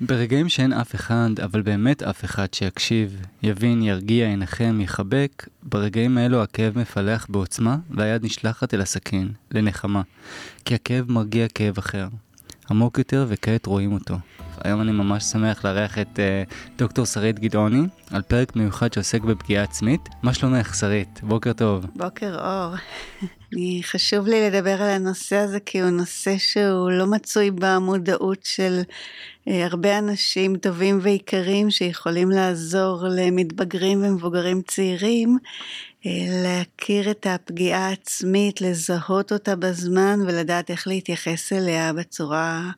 ברגעים שאין אף אחד, אבל באמת אף אחד שיקשיב, יבין, ירגיע, ינחם, יחבק, ברגעים האלו הכאב מפלח בעוצמה והיד נשלחת אל הסכין, לנחמה. כי הכאב מרגיע כאב אחר, עמוק יותר וכעת רואים אותו. היום אני ממש שמח לארח את uh, דוקטור שרית גדעוני על פרק מיוחד שעוסק בפגיעה עצמית. מה שלומך שרית? בוקר טוב. בוקר אור. אני חשוב לי לדבר על הנושא הזה כי הוא נושא שהוא לא מצוי במודעות של uh, הרבה אנשים טובים ויקרים שיכולים לעזור למתבגרים ומבוגרים צעירים להכיר את הפגיעה העצמית, לזהות אותה בזמן ולדעת איך להתייחס אליה בצורה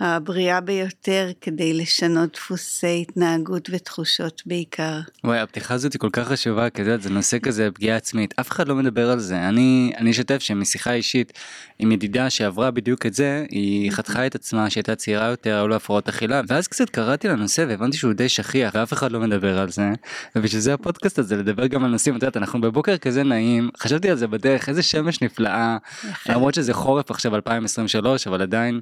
הבריאה ביותר כדי לשנות דפוסי התנהגות ותחושות בעיקר. וואי, הפתיחה הזאת היא כל כך חשובה, כי זה נושא כזה פגיעה עצמית, אף אחד לא מדבר על זה. אני, אני אשתף שמשיחה אישית עם ידידה שעברה בדיוק את זה, היא חתכה את עצמה שהייתה צעירה יותר, היו לה הפרעות אכילה, ואז קצת קראתי לנושא והבנתי שהוא די שכיח, ואף אחד לא מדבר על זה, ובשביל זה הפודקאסט הזה, לדבר גם על נושאים, את יודעת, אנחנו בבוקר כזה נעים, חשבתי על זה בדרך, איזה שמש נפלאה, למרות שזה חורף עכשיו 2023, אבל עדיין.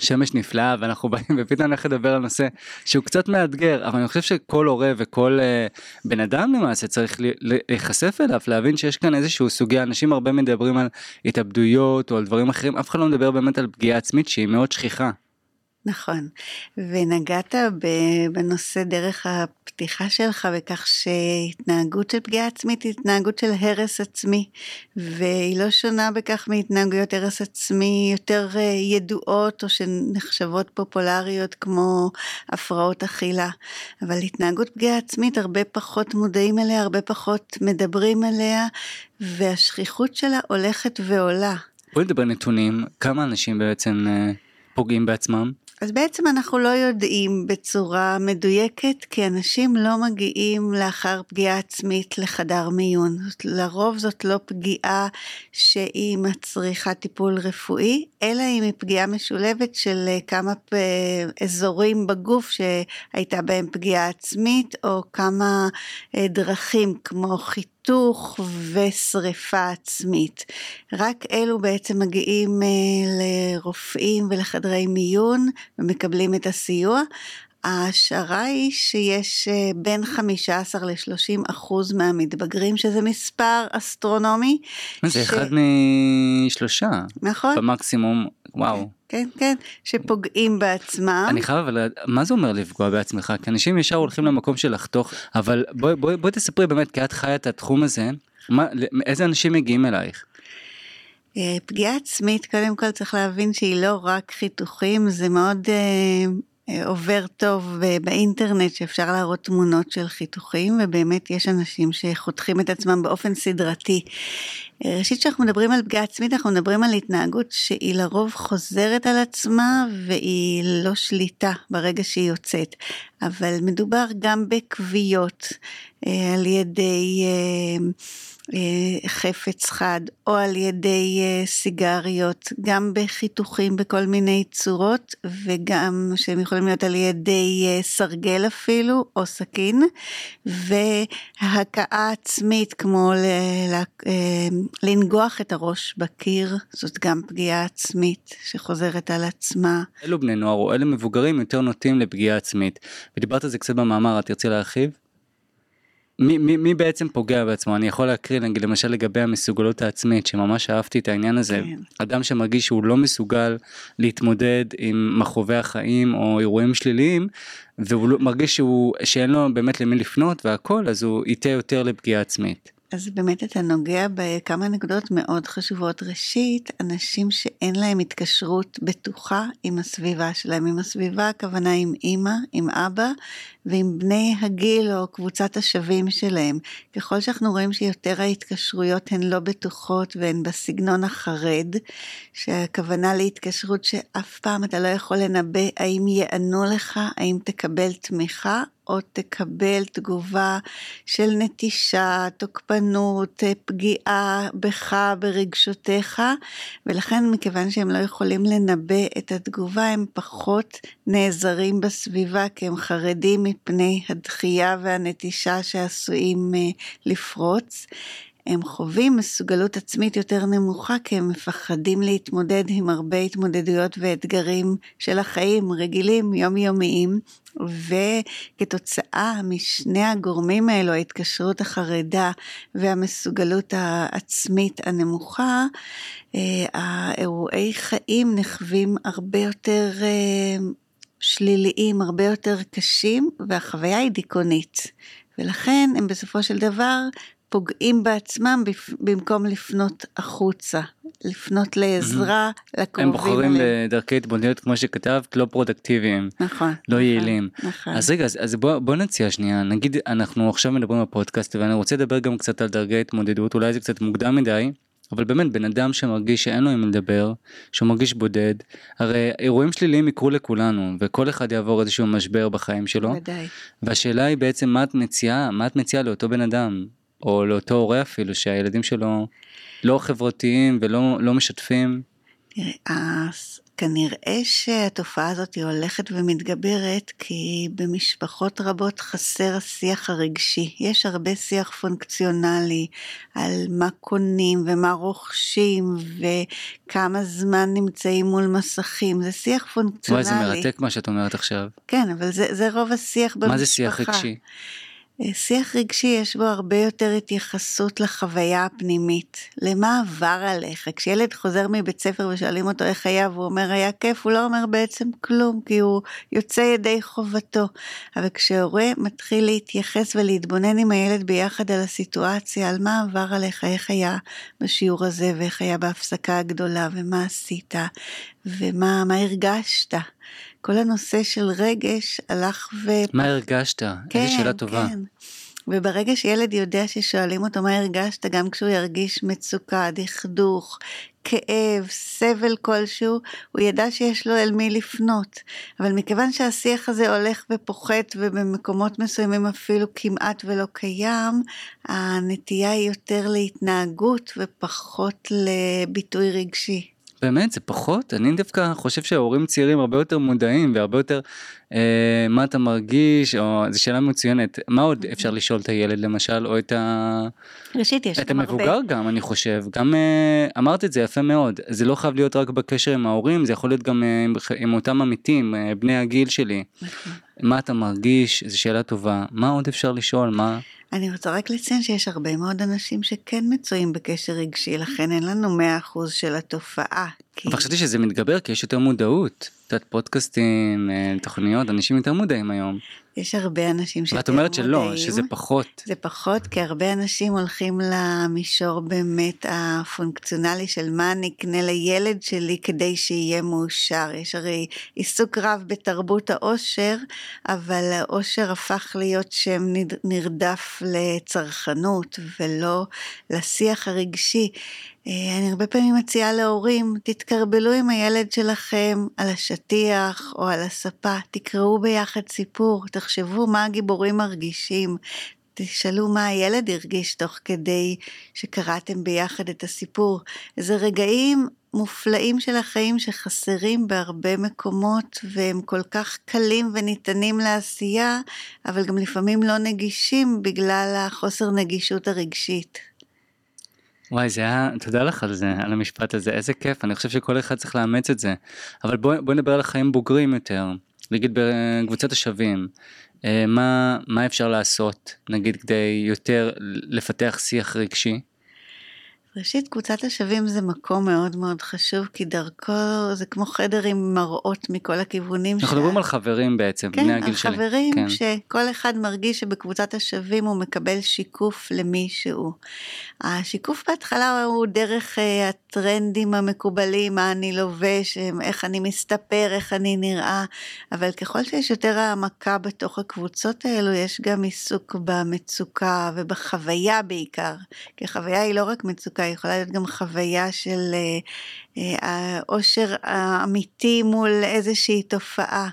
שמש נפלאה ואנחנו באים ופתאום נלך לדבר על נושא שהוא קצת מאתגר אבל אני חושב שכל הורה וכל uh, בן אדם למעשה צריך להיחשף אליו להבין שיש כאן איזשהו סוגיה אנשים הרבה מדברים על התאבדויות או על דברים אחרים אף אחד לא מדבר באמת על פגיעה עצמית שהיא מאוד שכיחה. נכון, ונגעת בנושא דרך הפתיחה שלך בכך שהתנהגות של פגיעה עצמית היא התנהגות של הרס עצמי, והיא לא שונה בכך מהתנהגויות הרס עצמי יותר אה, ידועות או שנחשבות פופולריות כמו הפרעות אכילה, אבל התנהגות פגיעה עצמית הרבה פחות מודעים אליה, הרבה פחות מדברים עליה, והשכיחות שלה הולכת ועולה. בואי נדבר נתונים, כמה אנשים בעצם אה, פוגעים בעצמם? אז בעצם אנחנו לא יודעים בצורה מדויקת, כי אנשים לא מגיעים לאחר פגיעה עצמית לחדר מיון. לרוב זאת לא פגיעה שהיא מצריכה טיפול רפואי, אלא אם היא פגיעה משולבת של כמה אזורים בגוף שהייתה בהם פגיעה עצמית, או כמה אה, דרכים כמו חיתוך. חיתוך ושריפה עצמית. רק אלו בעצם מגיעים אה, לרופאים ולחדרי מיון ומקבלים את הסיוע. ההשערה היא שיש אה, בין 15 ל-30 אחוז מהמתבגרים, שזה מספר אסטרונומי. זה ש... אחד משלושה. נכון. במקסימום, וואו. כן, כן, שפוגעים בעצמם. אני חייב, אבל מה זה אומר לפגוע בעצמך? כי אנשים ישר הולכים למקום של לחתוך, אבל בואי בוא, בוא תספרי באמת, כי את חיה את התחום הזה, מה, איזה אנשים מגיעים אלייך? אה, פגיעה עצמית, קודם כל צריך להבין שהיא לא רק חיתוכים, זה מאוד אה, עובר טוב באינטרנט שאפשר להראות תמונות של חיתוכים ובאמת יש אנשים שחותכים את עצמם באופן סדרתי. אה, ראשית כשאנחנו מדברים על פגיעה עצמית אנחנו מדברים על התנהגות שהיא לרוב חוזרת על עצמה והיא לא שליטה ברגע שהיא יוצאת אבל מדובר גם בכוויות אה, על ידי אה, חפץ חד או על ידי אה, סיגריות, גם בחיתוכים בכל מיני צורות וגם שהם יכולים להיות על ידי אה, סרגל אפילו או סכין והכאה עצמית כמו לנגוח את הראש בקיר זאת גם פגיעה עצמית שחוזרת על עצמה. אלו בני נוער או אלה מבוגרים יותר נוטים לפגיעה עצמית ודיברת על זה קצת במאמר, את תרצי להרחיב? מי, מי, מי בעצם פוגע בעצמו? אני יכול להקריא נגיד למשל לגבי המסוגלות העצמית שממש אהבתי את העניין הזה. כן. אדם שמרגיש שהוא לא מסוגל להתמודד עם מכאובי החיים או אירועים שליליים והוא לא, מרגיש שהוא, שאין לו באמת למי לפנות והכל אז הוא ייטה יותר לפגיעה עצמית. אז באמת אתה נוגע בכמה נקודות מאוד חשובות. ראשית, אנשים שאין להם התקשרות בטוחה עם הסביבה שלהם. עם הסביבה הכוונה עם אימא, עם אבא ועם בני הגיל או קבוצת השווים שלהם. ככל שאנחנו רואים שיותר ההתקשרויות הן לא בטוחות והן בסגנון החרד, שהכוונה להתקשרות שאף פעם אתה לא יכול לנבא האם יענו לך, האם תקבל תמיכה או תקבל תגובה של נטישה, תוקפנות, פגיעה בך, ברגשותיך, ולכן מכיוון שהם לא יכולים לנבא את התגובה, הם פחות נעזרים בסביבה כי הם חרדים מפני הדחייה והנטישה שעשויים אה, לפרוץ. הם חווים מסוגלות עצמית יותר נמוכה כי הם מפחדים להתמודד עם הרבה התמודדויות ואתגרים של החיים רגילים יומיומיים וכתוצאה משני הגורמים האלו, ההתקשרות החרדה והמסוגלות העצמית הנמוכה, אה, האירועי חיים נחווים הרבה יותר אה, שליליים, הרבה יותר קשים, והחוויה היא דיכאונית. ולכן הם בסופו של דבר פוגעים בעצמם במקום לפנות החוצה, לפנות לעזרה. לקרובים. הם בוחרים בדרכי התבוננות כמו שכתבת לא פרודקטיביים. נכון. לא נכון, יעילים. נכון. אז רגע אז, אז בוא, בוא נציע שנייה נגיד אנחנו עכשיו מדברים בפודקאסט ואני רוצה לדבר גם קצת על דרכי התמודדות אולי זה קצת מוקדם מדי. אבל באמת בן אדם שמרגיש שאין לו עם לדבר, שהוא מרגיש בודד, הרי אירועים שליליים יקרו לכולנו וכל אחד יעבור איזשהו משבר בחיים שלו. ודאי. והשאלה היא בעצם מה את מציעה, מה את מציעה לאותו בן אדם, או לאותו הורה אפילו שהילדים שלו לא חברתיים ולא לא משתפים. תראה, כנראה שהתופעה הזאת היא הולכת ומתגברת כי במשפחות רבות חסר השיח הרגשי. יש הרבה שיח פונקציונלי על מה קונים ומה רוכשים וכמה זמן נמצאים מול מסכים. זה שיח פונקציונלי. וואי, זה מרתק מה שאת אומרת עכשיו. כן, אבל זה, זה רוב השיח במשפחה. מה זה שיח רגשי? שיח רגשי יש בו הרבה יותר התייחסות לחוויה הפנימית, למה עבר עליך. כשילד חוזר מבית ספר ושואלים אותו איך היה והוא אומר היה כיף, הוא לא אומר בעצם כלום, כי הוא יוצא ידי חובתו. אבל כשהורה מתחיל להתייחס ולהתבונן עם הילד ביחד על הסיטואציה, על מה עבר עליך, איך היה בשיעור הזה ואיך היה בהפסקה הגדולה ומה עשית ומה הרגשת. כל הנושא של רגש הלך ו... מה הרגשת? כן, איזו שאלה טובה. כן. וברגע שילד יודע ששואלים אותו מה הרגשת, גם כשהוא ירגיש מצוקה, דכדוך, כאב, סבל כלשהו, הוא ידע שיש לו אל מי לפנות. אבל מכיוון שהשיח הזה הולך ופוחת ובמקומות מסוימים אפילו כמעט ולא קיים, הנטייה היא יותר להתנהגות ופחות לביטוי רגשי. באמת זה פחות אני דווקא חושב שההורים צעירים הרבה יותר מודעים והרבה יותר אה, מה אתה מרגיש או זו שאלה מצוינת מה עוד. אפשר לשאול את הילד למשל או את ה... ראשית יש את המבוגר הרבה. גם אני חושב גם אה, אמרת את זה יפה מאוד זה לא חייב להיות רק בקשר עם ההורים זה יכול להיות גם אה, עם, עם אותם עמיתים אה, בני הגיל שלי. נכון. מה אתה מרגיש זו שאלה טובה מה עוד אפשר לשאול מה. אני רוצה רק לציין שיש הרבה מאוד אנשים שכן מצויים בקשר רגשי, לכן אין לנו 100% של התופעה. כי... אבל חשבתי שזה מתגבר כי יש יותר מודעות. את יודעת, פודקאסטים, אה, תוכניות, אנשים יותר מודעים היום. יש הרבה אנשים שיותר מודעים. ואת אומרת שלא, שזה פחות. זה פחות, כי הרבה אנשים הולכים למישור באמת הפונקציונלי של מה אני אקנה לילד שלי כדי שיהיה מאושר. יש הרי עיסוק רב בתרבות העושר, אבל העושר הפך להיות שם נרדף לצרכנות ולא לשיח הרגשי. אה, אני הרבה פעמים מציעה להורים, תתקרבלו עם הילד שלכם על השטיח או על הספה, תקראו ביחד סיפור, תחשבו מה הגיבורים מרגישים, תשאלו מה הילד הרגיש תוך כדי שקראתם ביחד את הסיפור. זה רגעים מופלאים של החיים שחסרים בהרבה מקומות והם כל כך קלים וניתנים לעשייה, אבל גם לפעמים לא נגישים בגלל החוסר נגישות הרגשית. וואי זה היה תודה לך על זה על המשפט הזה איזה כיף אני חושב שכל אחד צריך לאמץ את זה אבל בוא, בוא נדבר על החיים בוגרים יותר נגיד בקבוצת השווים אה, מה מה אפשר לעשות נגיד כדי יותר לפתח שיח רגשי. ראשית, קבוצת השווים זה מקום מאוד מאוד חשוב, כי דרכו זה כמו חדר עם מראות מכל הכיוונים. אנחנו מדברים על חברים בעצם, כן, בני הגיל שלי. כן, על חברים שכל אחד מרגיש שבקבוצת השווים הוא מקבל שיקוף למישהו. השיקוף בהתחלה הוא דרך uh, הטרנדים המקובלים, מה אני לובש, איך אני מסתפר, איך אני נראה, אבל ככל שיש יותר העמקה בתוך הקבוצות האלו, יש גם עיסוק במצוקה ובחוויה בעיקר, כי החוויה היא לא רק מצוקה, היא יכולה להיות גם חוויה של העושר אה, אה, האמיתי מול איזושהי תופעה.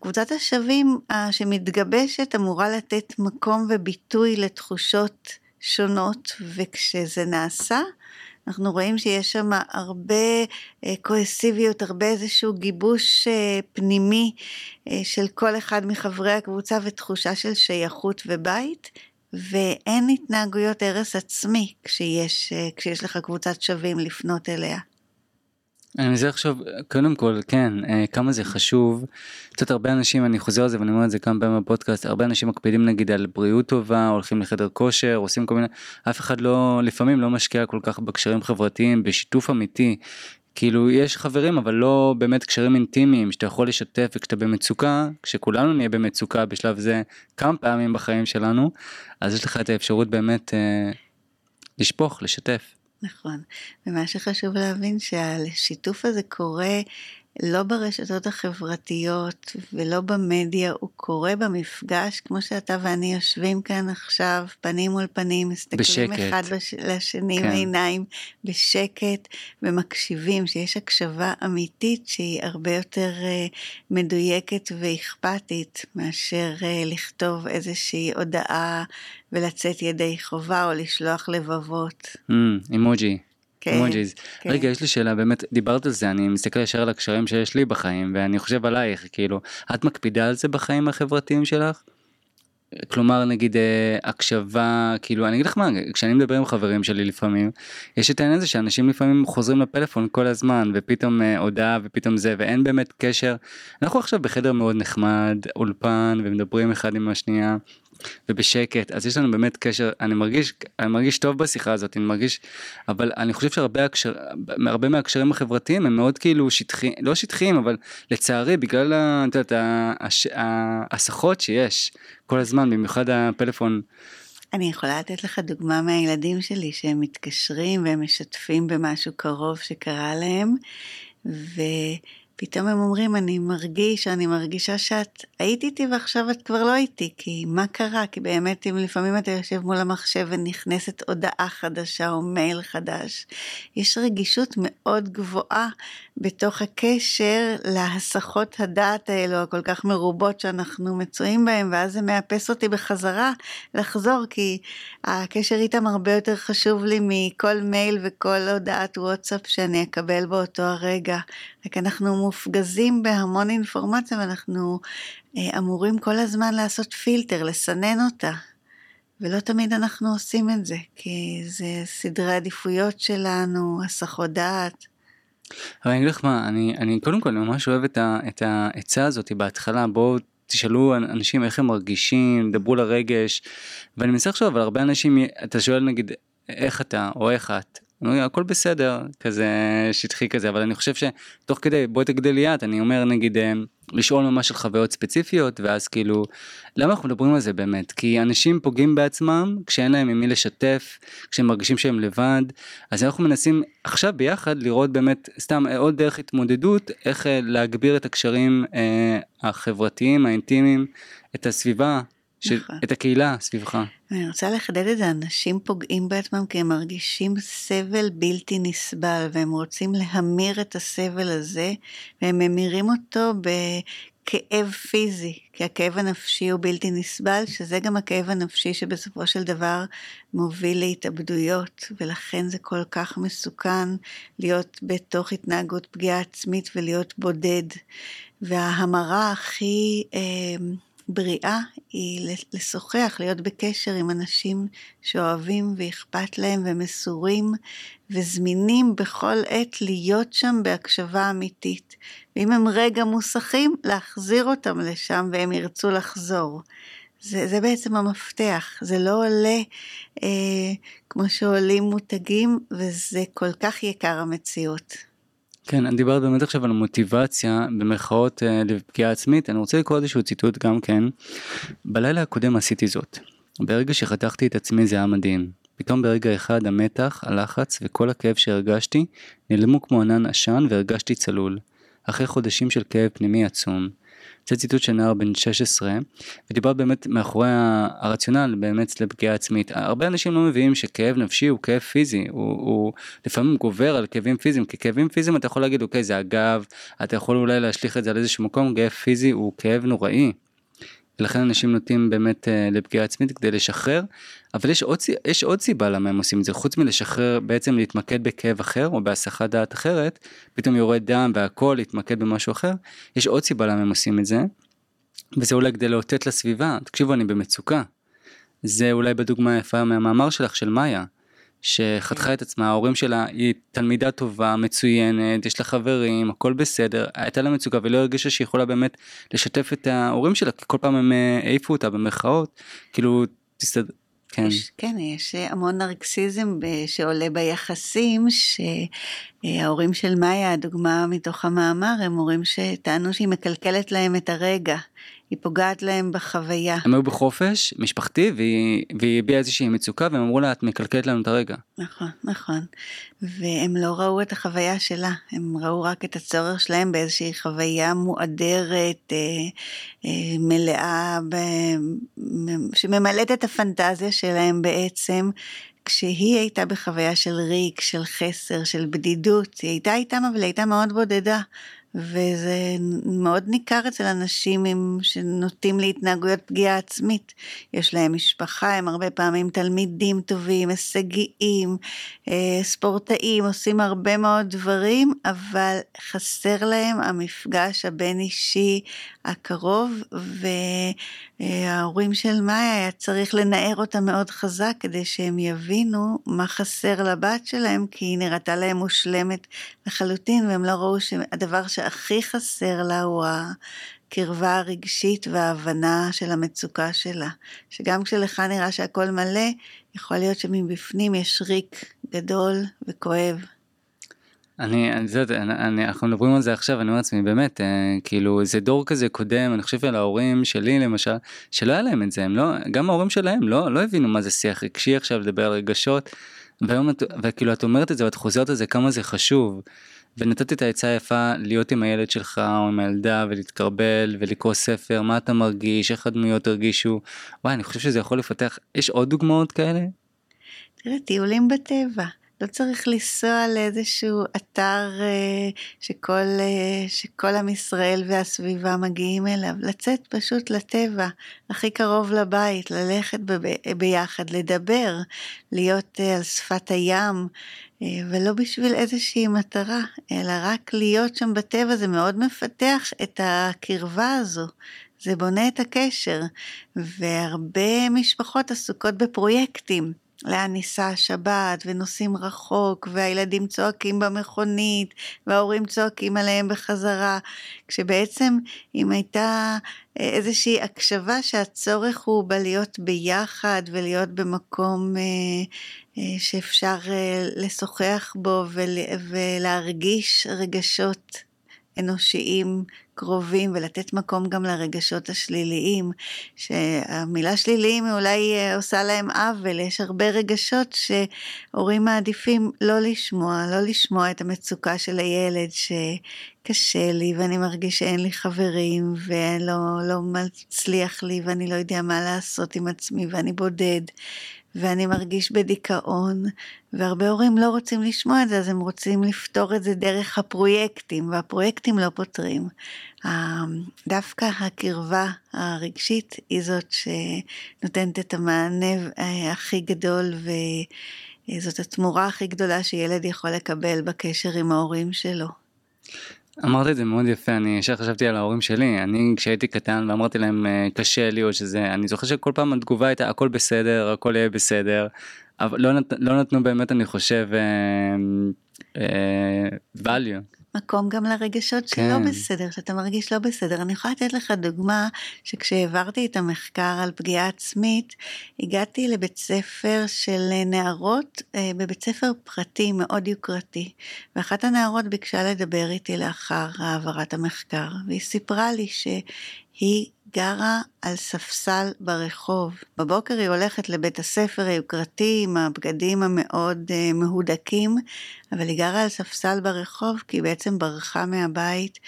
קבוצת השווים שמתגבשת אמורה לתת מקום וביטוי לתחושות שונות, וכשזה נעשה, אנחנו רואים שיש שם הרבה אה, קוהסיביות, הרבה איזשהו גיבוש פנימי של כל אחד מחברי הקבוצה ותחושה של שייכות ובית, ואין התנהגויות הרס עצמי כשיש, אה, כשיש לך קבוצת שווים לפנות אליה. אני מנסה לחשוב, קודם כל, כן, אה, כמה זה חשוב. קצת הרבה אנשים, אני חוזר על זה ואני אומר את זה כמה פעמים בפודקאסט, הרבה אנשים מקפידים נגיד על בריאות טובה, הולכים לחדר כושר, עושים כל מיני, אף אחד לא, לפעמים לא משקיע כל כך בקשרים חברתיים, בשיתוף אמיתי. כאילו יש חברים אבל לא באמת קשרים אינטימיים שאתה יכול לשתף וכשאתה במצוקה כשכולנו נהיה במצוקה בשלב זה כמה פעמים בחיים שלנו אז יש לך את האפשרות באמת אה, לשפוך לשתף. נכון, ומה שחשוב להבין שהשיתוף הזה קורה לא ברשתות החברתיות ולא במדיה, הוא קורה במפגש, כמו שאתה ואני יושבים כאן עכשיו, פנים מול פנים, מסתכלים בשקט. אחד בש... לשני כן. עם העיניים, בשקט, ומקשיבים, שיש הקשבה אמיתית שהיא הרבה יותר uh, מדויקת ואכפתית, מאשר uh, לכתוב איזושהי הודעה ולצאת ידי חובה או לשלוח לבבות. אימוג'י. כן, אימוג'יז. כן. רגע יש לי שאלה באמת דיברת על זה אני מסתכל ישר על הקשרים שיש לי בחיים ואני חושב עלייך כאילו את מקפידה על זה בחיים החברתיים שלך? כלומר נגיד אה, הקשבה כאילו אני אגיד לך מה כשאני מדבר עם חברים שלי לפעמים יש את העניין הזה שאנשים לפעמים חוזרים לפלאפון כל הזמן ופתאום אה, הודעה ופתאום זה ואין באמת קשר אנחנו עכשיו בחדר מאוד נחמד אולפן ומדברים אחד עם השנייה ובשקט. אז יש לנו באמת קשר אני מרגיש אני מרגיש טוב בשיחה הזאת אני מרגיש אבל אני חושב שהרבה הקשר, הרבה מהקשרים החברתיים הם מאוד כאילו שטחיים לא שטחיים אבל לצערי בגלל ה- את יודעת, ה- הש- ההסחות שיש כל הזמן במיוחד הפלאפון. אני יכולה לתת לך דוגמה מהילדים שלי שהם מתקשרים והם משתפים במשהו קרוב שקרה להם ופתאום הם אומרים אני מרגיש, אני מרגישה שאת היית איתי ועכשיו את כבר לא איתי כי מה קרה? כי באמת אם לפעמים אתה יושב מול המחשב ונכנסת הודעה חדשה או מייל חדש יש רגישות מאוד גבוהה בתוך הקשר להסחות הדעת האלו הכל כך מרובות שאנחנו מצויים בהם ואז זה מאפס אותי בחזרה לחזור כי הקשר איתם הרבה יותר חשוב לי מכל מייל וכל הודעת וואטסאפ שאני אקבל באותו הרגע. רק אנחנו מופגזים בהמון אינפורמציה ואנחנו אה, אמורים כל הזמן לעשות פילטר, לסנן אותה. ולא תמיד אנחנו עושים את זה, כי זה סדרי עדיפויות שלנו, הסחות דעת. אבל אני אגיד לך מה אני אני קודם כל ממש אוהב את ה- את העצה הזאת בהתחלה בואו תשאלו אנשים איך הם מרגישים דברו לרגש ואני מנסה לחשוב אבל הרבה אנשים אתה שואל נגיד איך אתה או איך את. אני אומר, הכל בסדר כזה שטחי כזה אבל אני חושב שתוך כדי בואי תגדל לי את אני אומר נגיד אה, לשאול ממש על חוויות ספציפיות ואז כאילו למה אנחנו מדברים על זה באמת כי אנשים פוגעים בעצמם כשאין להם עם מי לשתף כשהם מרגישים שהם לבד אז אנחנו מנסים עכשיו ביחד לראות באמת סתם עוד דרך התמודדות איך אה, להגביר את הקשרים אה, החברתיים האינטימיים את הסביבה. ש... נכון. את הקהילה סביבך. אני רוצה לחדד את זה, אנשים פוגעים בעצמם כי הם מרגישים סבל בלתי נסבל והם רוצים להמיר את הסבל הזה והם ממירים אותו בכאב פיזי, כי הכאב הנפשי הוא בלתי נסבל, שזה גם הכאב הנפשי שבסופו של דבר מוביל להתאבדויות ולכן זה כל כך מסוכן להיות בתוך התנהגות פגיעה עצמית ולהיות בודד. וההמרה הכי אה, בריאה היא לשוחח, להיות בקשר עם אנשים שאוהבים ואכפת להם ומסורים וזמינים בכל עת להיות שם בהקשבה אמיתית. ואם הם רגע מוסכים, להחזיר אותם לשם והם ירצו לחזור. זה, זה בעצם המפתח, זה לא עולה אה, כמו שעולים מותגים וזה כל כך יקר המציאות. כן, את דיברת באמת עכשיו על מוטיבציה במרכאות אה, לפגיעה עצמית, אני רוצה לקרוא איזשהו ציטוט גם כן. בלילה הקודם עשיתי זאת. ברגע שחתכתי את עצמי זה היה מדהים. פתאום ברגע אחד המתח, הלחץ וכל הכאב שהרגשתי נעלמו כמו ענן עשן והרגשתי צלול. אחרי חודשים של כאב פנימי עצום. זה ציטוט של נער בן 16 ודיבר באמת מאחורי הרציונל באמת לפגיעה עצמית. הרבה אנשים לא מבינים שכאב נפשי הוא כאב פיזי, הוא, הוא לפעמים גובר על כאבים פיזיים, כי כאבים פיזיים אתה יכול להגיד אוקיי זה הגב, אתה יכול אולי להשליך את זה על איזשהו מקום, כאב פיזי הוא כאב נוראי. ולכן אנשים נוטים באמת uh, לפגיעה עצמית כדי לשחרר, אבל יש עוד, יש עוד סיבה למה הם עושים את זה, חוץ מלשחרר בעצם להתמקד בכאב אחר או בהסחת דעת אחרת, פתאום יורד דם והכל להתמקד במשהו אחר, יש עוד סיבה למה הם עושים את זה, וזה אולי כדי לאותת לסביבה, תקשיבו אני במצוקה. זה אולי בדוגמה יפה מהמאמר שלך של מאיה. שחתכה את עצמה, ההורים שלה, היא תלמידה טובה, מצוינת, יש לה חברים, הכל בסדר, הייתה לה מצוקה ולא הרגישה שהיא יכולה באמת לשתף את ההורים שלה, כי כל פעם הם אה, העיפו אותה במרכאות, כאילו, תסתדר, כן. יש, כן, יש המון נרקסיזם שעולה ביחסים, שההורים של מאיה, הדוגמה מתוך המאמר, הם הורים שטענו שהיא מקלקלת להם את הרגע. היא פוגעת להם בחוויה. הם היו בחופש משפחתי והיא, הביעה איזושהי מצוקה והם אמרו לה את מקלקלת לנו את הרגע. נכון, נכון. והם לא ראו את החוויה שלה, הם ראו רק את הצורך שלהם באיזושהי חוויה מועדרת, אה, אה, מלאה, ב, שממלאת את הפנטזיה שלהם בעצם. כשהיא הייתה בחוויה של ריק, של חסר, של בדידות, היא הייתה איתם אבל היא הייתה מאוד בודדה. וזה מאוד ניכר אצל אנשים עם, שנוטים להתנהגויות פגיעה עצמית. יש להם משפחה, הם הרבה פעמים תלמידים טובים, הישגיים, אה, ספורטאים, עושים הרבה מאוד דברים, אבל חסר להם המפגש הבין אישי הקרוב, וההורים של מאיה היה צריך לנער אותם מאוד חזק כדי שהם יבינו מה חסר לבת שלהם, כי היא נראתה להם מושלמת לחלוטין, והם לא ראו שהדבר שהכי חסר לה הוא הקרבה הרגשית וההבנה של המצוקה שלה. שגם כשלך נראה שהכל מלא, יכול להיות שמבפנים יש ריק גדול וכואב. אני, אני, זאת, אני, אני, אנחנו מדברים על זה עכשיו, אני אומר לעצמי, באמת, אה, כאילו, זה דור כזה קודם, אני חושב על ההורים שלי למשל, שלא היה להם את זה, הם לא, גם ההורים שלהם לא, לא הבינו מה זה שיח רגשי עכשיו, לדבר על רגשות, והיום, וכאילו, את אומרת את זה ואת חוזרת על זה, כמה זה חשוב. ונתתי את העצה היפה להיות עם הילד שלך או עם הילדה ולהתקרבל ולקרוא ספר, מה אתה מרגיש, איך הדמויות הרגישו, וואי, אני חושב שזה יכול לפתח, יש עוד דוגמאות כאלה? תראה, טיולים בטבע. לא צריך לנסוע לאיזשהו אתר אה, שכל, אה, שכל עם ישראל והסביבה מגיעים אליו, לצאת פשוט לטבע, הכי קרוב לבית, ללכת ביחד, לדבר, להיות אה, על שפת הים, ולא בשביל איזושהי מטרה, אלא רק להיות שם בטבע זה מאוד מפתח את הקרבה הזו. זה בונה את הקשר, והרבה משפחות עסוקות בפרויקטים. לאן ניסע השבת, ונוסעים רחוק, והילדים צועקים במכונית, וההורים צועקים עליהם בחזרה, כשבעצם אם הייתה אה, איזושהי הקשבה שהצורך הוא בלהיות ביחד ולהיות במקום אה, אה, שאפשר לשוחח בו ולהרגיש רגשות אנושיים קרובים ולתת מקום גם לרגשות השליליים, שהמילה שליליים אולי אה, עושה להם עוול, יש הרבה רגשות שהורים מעדיפים לא לשמוע, לא לשמוע את המצוקה של הילד שקשה לי ואני מרגיש שאין לי חברים ולא לא מצליח לי ואני לא יודע מה לעשות עם עצמי ואני בודד ואני מרגיש בדיכאון, והרבה הורים לא רוצים לשמוע את זה, אז הם רוצים לפתור את זה דרך הפרויקטים, והפרויקטים לא פותרים. דווקא הקרבה הרגשית היא זאת שנותנת את המענה אה, הכי גדול, וזאת התמורה הכי גדולה שילד יכול לקבל בקשר עם ההורים שלו. אמרת את זה מאוד יפה, אני ישר חשבתי על ההורים שלי, אני כשהייתי קטן ואמרתי להם אה, קשה לי או שזה, אני זוכר שכל פעם התגובה הייתה הכל בסדר, הכל יהיה בסדר, אבל לא, נת, לא נתנו באמת אני חושב אה, אה, value. מקום גם לרגשות כן. שלא בסדר, שאתה מרגיש לא בסדר. אני יכולה לתת לך דוגמה שכשהעברתי את המחקר על פגיעה עצמית, הגעתי לבית ספר של נערות, אה, בבית ספר פרטי מאוד יוקרתי, ואחת הנערות ביקשה לדבר איתי לאחר העברת המחקר, והיא סיפרה לי שהיא גרה על ספסל ברחוב. בבוקר היא הולכת לבית הספר היוקרתי עם הבגדים המאוד uh, מהודקים, אבל היא גרה על ספסל ברחוב כי היא בעצם ברחה מהבית,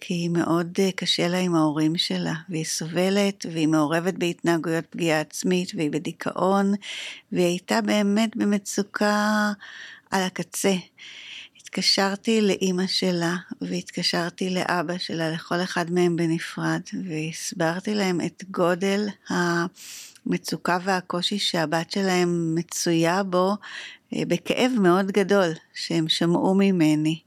כי מאוד uh, קשה לה עם ההורים שלה, והיא סובלת, והיא מעורבת בהתנהגויות פגיעה עצמית, והיא בדיכאון, והיא הייתה באמת במצוקה על הקצה. התקשרתי לאימא שלה והתקשרתי לאבא שלה, לכל אחד מהם בנפרד, והסברתי להם את גודל המצוקה והקושי שהבת שלהם מצויה בו אה, בכאב מאוד גדול שהם שמעו ממני.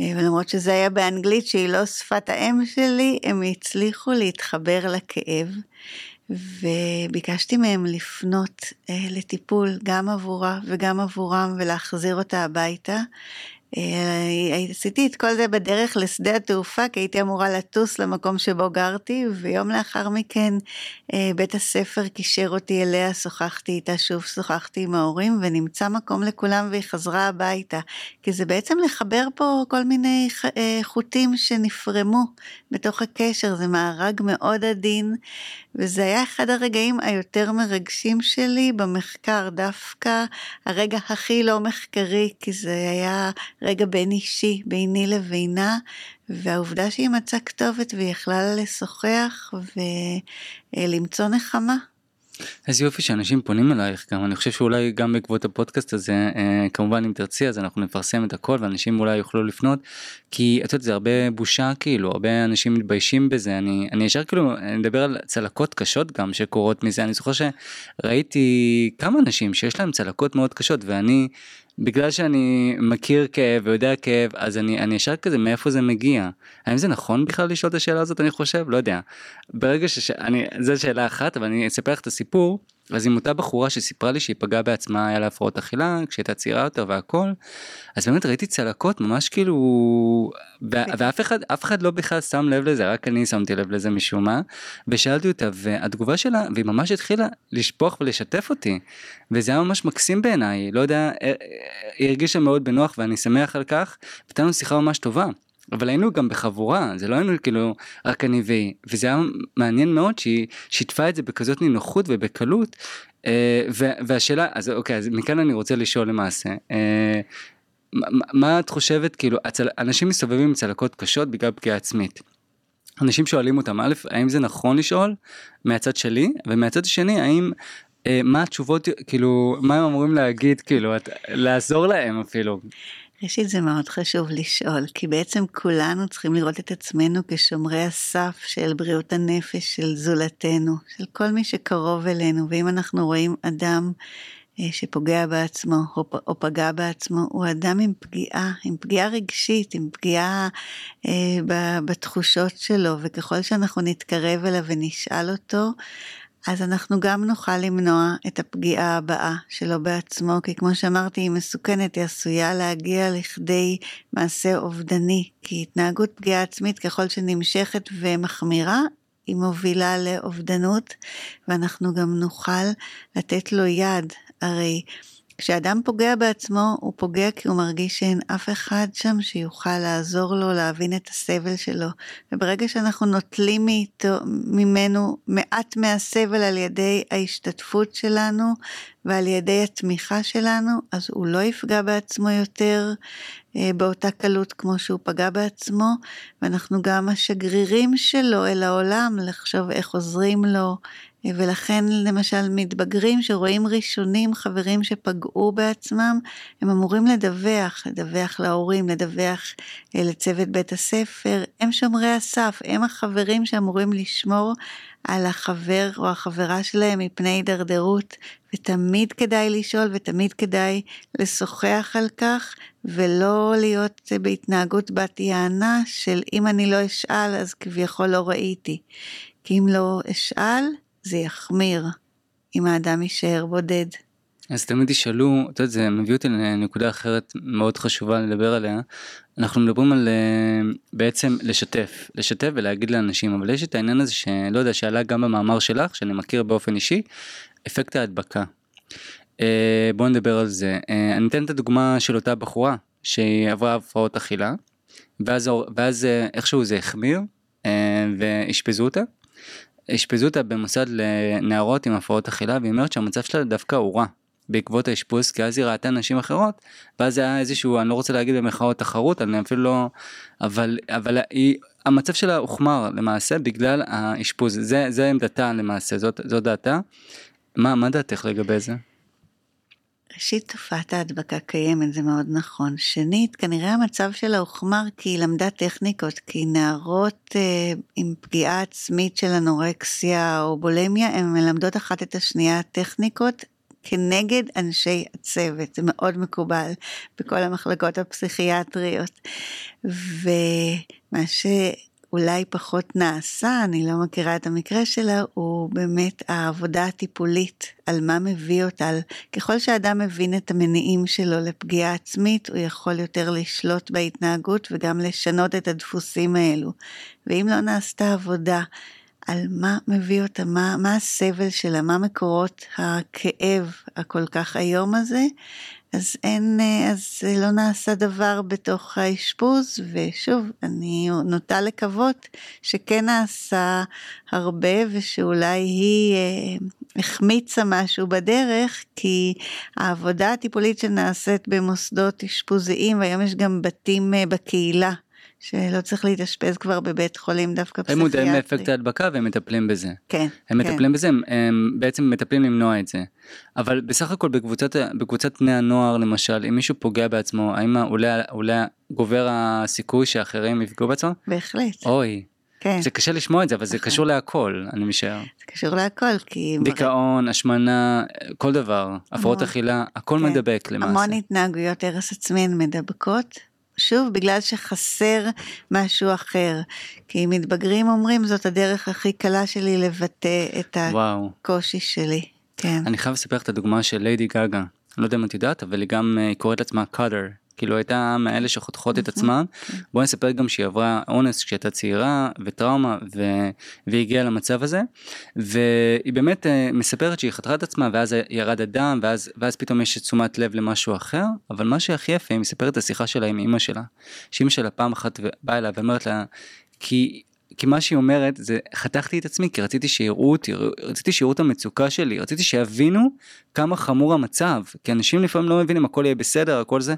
אה, ולמרות שזה היה באנגלית שהיא לא שפת האם שלי, הם הצליחו להתחבר לכאב. וביקשתי מהם לפנות אה, לטיפול גם עבורה וגם עבורם ולהחזיר אותה הביתה. אה, עשיתי את כל זה בדרך לשדה התעופה כי הייתי אמורה לטוס למקום שבו גרתי ויום לאחר מכן אה, בית הספר קישר אותי אליה, שוחחתי איתה שוב, שוחחתי עם ההורים ונמצא מקום לכולם והיא חזרה הביתה. כי זה בעצם לחבר פה כל מיני אה, חוטים שנפרמו בתוך הקשר, זה מארג מאוד עדין וזה היה אחד הרגעים היותר מרגשים שלי במחקר, דווקא הרגע הכי לא מחקרי כי זה היה רגע בין אישי, ביני לבינה, והעובדה שהיא מצאה כתובת והיא יכלה לשוחח ולמצוא נחמה. איזה יופי שאנשים פונים אלייך גם אני חושב שאולי גם בעקבות הפודקאסט הזה אה, כמובן אם תרצי אז אנחנו נפרסם את הכל ואנשים אולי יוכלו לפנות כי את יודעת זה הרבה בושה כאילו הרבה אנשים מתביישים בזה אני אני ישר כאילו אני מדבר על צלקות קשות גם שקורות מזה אני זוכר שראיתי כמה אנשים שיש להם צלקות מאוד קשות ואני בגלל שאני מכיר כאב ויודע כאב אז אני ישר כזה מאיפה זה מגיע? האם זה נכון בכלל לשאול את השאלה הזאת? אני חושב לא יודע. ברגע שאני זו שאלה אחת אבל אני אספר לך את הסיפור אז עם אותה בחורה שסיפרה לי שהיא פגעה בעצמה היה לה הפרעות אכילה כשהייתה צעירה יותר והכל אז באמת ראיתי צלקות ממש כאילו ואף אחד אף אחד לא בכלל שם לב לזה רק אני שמתי לב לזה משום מה ושאלתי אותה והתגובה שלה והיא ממש התחילה לשפוך ולשתף אותי וזה היה ממש מקסים בעיניי לא יודע אה, אה, היא הרגישה מאוד בנוח ואני שמח על כך. הייתה לנו שיחה ממש טובה. אבל היינו גם בחבורה זה לא היינו כאילו רק אני והיא וזה היה מעניין מאוד שהיא שיתפה את זה בכזאת נינוחות ובקלות אה, והשאלה אז אוקיי אז מכאן אני רוצה לשאול למעשה. אה, מה את חושבת כאילו הצל, אנשים מסתובבים עם צלקות קשות בגלל פגיעה עצמית. אנשים שואלים אותם א' האם זה נכון לשאול מהצד שלי ומהצד השני האם אה, מה התשובות כאילו מה הם אמורים להגיד כאילו את, לעזור להם אפילו. ראשית זה מאוד חשוב לשאול, כי בעצם כולנו צריכים לראות את עצמנו כשומרי הסף של בריאות הנפש של זולתנו, של כל מי שקרוב אלינו, ואם אנחנו רואים אדם אה, שפוגע בעצמו או, פגע בעצמו, הוא אדם עם פגיעה, עם פגיעה רגשית, עם פגיעה אה, בתחושות שלו, וככל שאנחנו נתקרב אליו ונשאל אותו, אז אנחנו גם נוכל למנוע את הפגיעה הבאה שלו בעצמו, כי כמו שאמרתי, היא מסוכנת, היא עשויה להגיע לכדי מעשה אובדני, כי התנהגות פגיעה עצמית ככל שנמשכת ומחמירה, היא מובילה לאובדנות, ואנחנו גם נוכל לתת לו יד. הרי כשאדם פוגע בעצמו, הוא פוגע כי הוא מרגיש שאין אף אחד שם שיוכל לעזור לו להבין את הסבל שלו. וברגע שאנחנו נוטלים מאיתו, ממנו מעט מהסבל על ידי ההשתתפות שלנו ועל ידי התמיכה שלנו, אז הוא לא יפגע בעצמו יותר אה, באותה קלות כמו שהוא פגע בעצמו, ואנחנו גם השגרירים שלו אל העולם, לחשוב איך עוזרים לו, ולכן למשל מתבגרים שרואים ראשונים חברים שפגעו בעצמם, הם אמורים לדווח, לדווח להורים, לדווח אה, לצוות בית הספר, הם שומרי הסף, הם החברים שאמורים לשמור על החבר או החברה שלהם מפני הידרדרות, ותמיד כדאי לשאול ותמיד כדאי לשוחח על כך, ולא להיות בהתנהגות בת יענה של אם אני לא אשאל אז כביכול לא ראיתי. כי אם לא אשאל, זה יחמיר אם האדם יישאר בודד. אז תמיד ישאלו, את יודעת, זה מביא אותי לנקודה אחרת מאוד חשובה לדבר עליה. אנחנו מדברים על אה, בעצם לשתף, לשתף ולהגיד לאנשים, אבל יש את העניין הזה שלא יודע, שעלה גם במאמר שלך, שאני מכיר באופן אישי, אפקט ההדבקה. אה, בואו נדבר על זה. אה, אני אתן את הדוגמה של אותה בחורה שהיא עברה הפרעות אכילה, ואז, ואז איכשהו זה החמיר, ואשפזו אותה. אשפזו אותה במוסד לנערות עם הפרעות אכילה והיא אומרת שהמצב שלה דווקא הורע בעקבות האשפוז כי אז היא ראתה נשים אחרות ואז זה היה איזשהו אני לא רוצה להגיד במחאות תחרות אני אפילו לא אבל אבל היא המצב שלה הוחמר למעשה בגלל האשפוז זה זה עמדתה למעשה זאת זאת דעתה מה מה דעתך לגבי זה. ראשית, תופעת ההדבקה קיימת, זה מאוד נכון. שנית, כנראה המצב שלה הוחמר כי היא למדה טכניקות, כי נערות אה, עם פגיעה עצמית של אנורקסיה או בולמיה, הן מלמדות אחת את השנייה טכניקות כנגד אנשי הצוות, זה מאוד מקובל בכל המחלקות הפסיכיאטריות. ומה ש... אולי פחות נעשה, אני לא מכירה את המקרה שלה, הוא באמת העבודה הטיפולית, על מה מביא אותה. על, ככל שאדם מבין את המניעים שלו לפגיעה עצמית, הוא יכול יותר לשלוט בהתנהגות וגם לשנות את הדפוסים האלו. ואם לא נעשתה עבודה על מה מביא אותה, מה, מה הסבל שלה, מה מקורות הכאב הכל כך איום הזה, אז אין, אז לא נעשה דבר בתוך האשפוז, ושוב, אני נוטה לקוות שכן נעשה הרבה, ושאולי היא אה, החמיצה משהו בדרך, כי העבודה הטיפולית שנעשית במוסדות אשפוזיים, והיום יש גם בתים אה, בקהילה. שלא צריך להתאשפז כבר בבית חולים דווקא פסיכיאטרי. הם מודעים לאפקט ההדבקה והם מטפלים בזה. כן. הם כן. מטפלים בזה, הם, הם בעצם מטפלים למנוע את זה. אבל בסך הכל בקבוצת, בקבוצת בני הנוער למשל, אם מישהו פוגע בעצמו, האם אולי, אולי גובר הסיכוי שאחרים יפגעו בעצמם? בהחלט. אוי. כן. זה קשה לשמוע את זה, אבל זה נכון. קשור להכל, אני משער. זה קשור להכל, כי... דיכאון, השמנה, כל דבר, הפרעות. אכילה, הכל כן. מדבק למעשה. המון התנהגויות הרס עצמי הן מדבקות. שוב, בגלל שחסר משהו אחר. כי מתבגרים אומרים, זאת הדרך הכי קלה שלי לבטא את וואו. הקושי שלי. כן. אני חייב לספר את הדוגמה של ליידי גאגה. לא יודע אם את יודעת, אבל היא גם אה, קוראת לעצמה קאדר. כאילו הייתה מאלה שחותכות את עצמן. בואי נספר גם שהיא עברה אונס כשהייתה צעירה וטראומה ו... והיא הגיעה למצב הזה. והיא באמת אה, מספרת שהיא חתכה את עצמה ואז ירד הדם ואז, ואז פתאום יש תשומת לב למשהו אחר. אבל מה שהכי יפה היא מספרת את השיחה שלה עם אימא שלה. שאימא שלה פעם אחת באה אליה ואומרת לה כי כי מה שהיא אומרת זה חתכתי את עצמי כי רציתי שיראו אותי, רציתי שיראו את המצוקה שלי, רציתי שיבינו כמה חמור המצב, כי אנשים לפעמים לא מבינים הכל יהיה בסדר, הכל זה,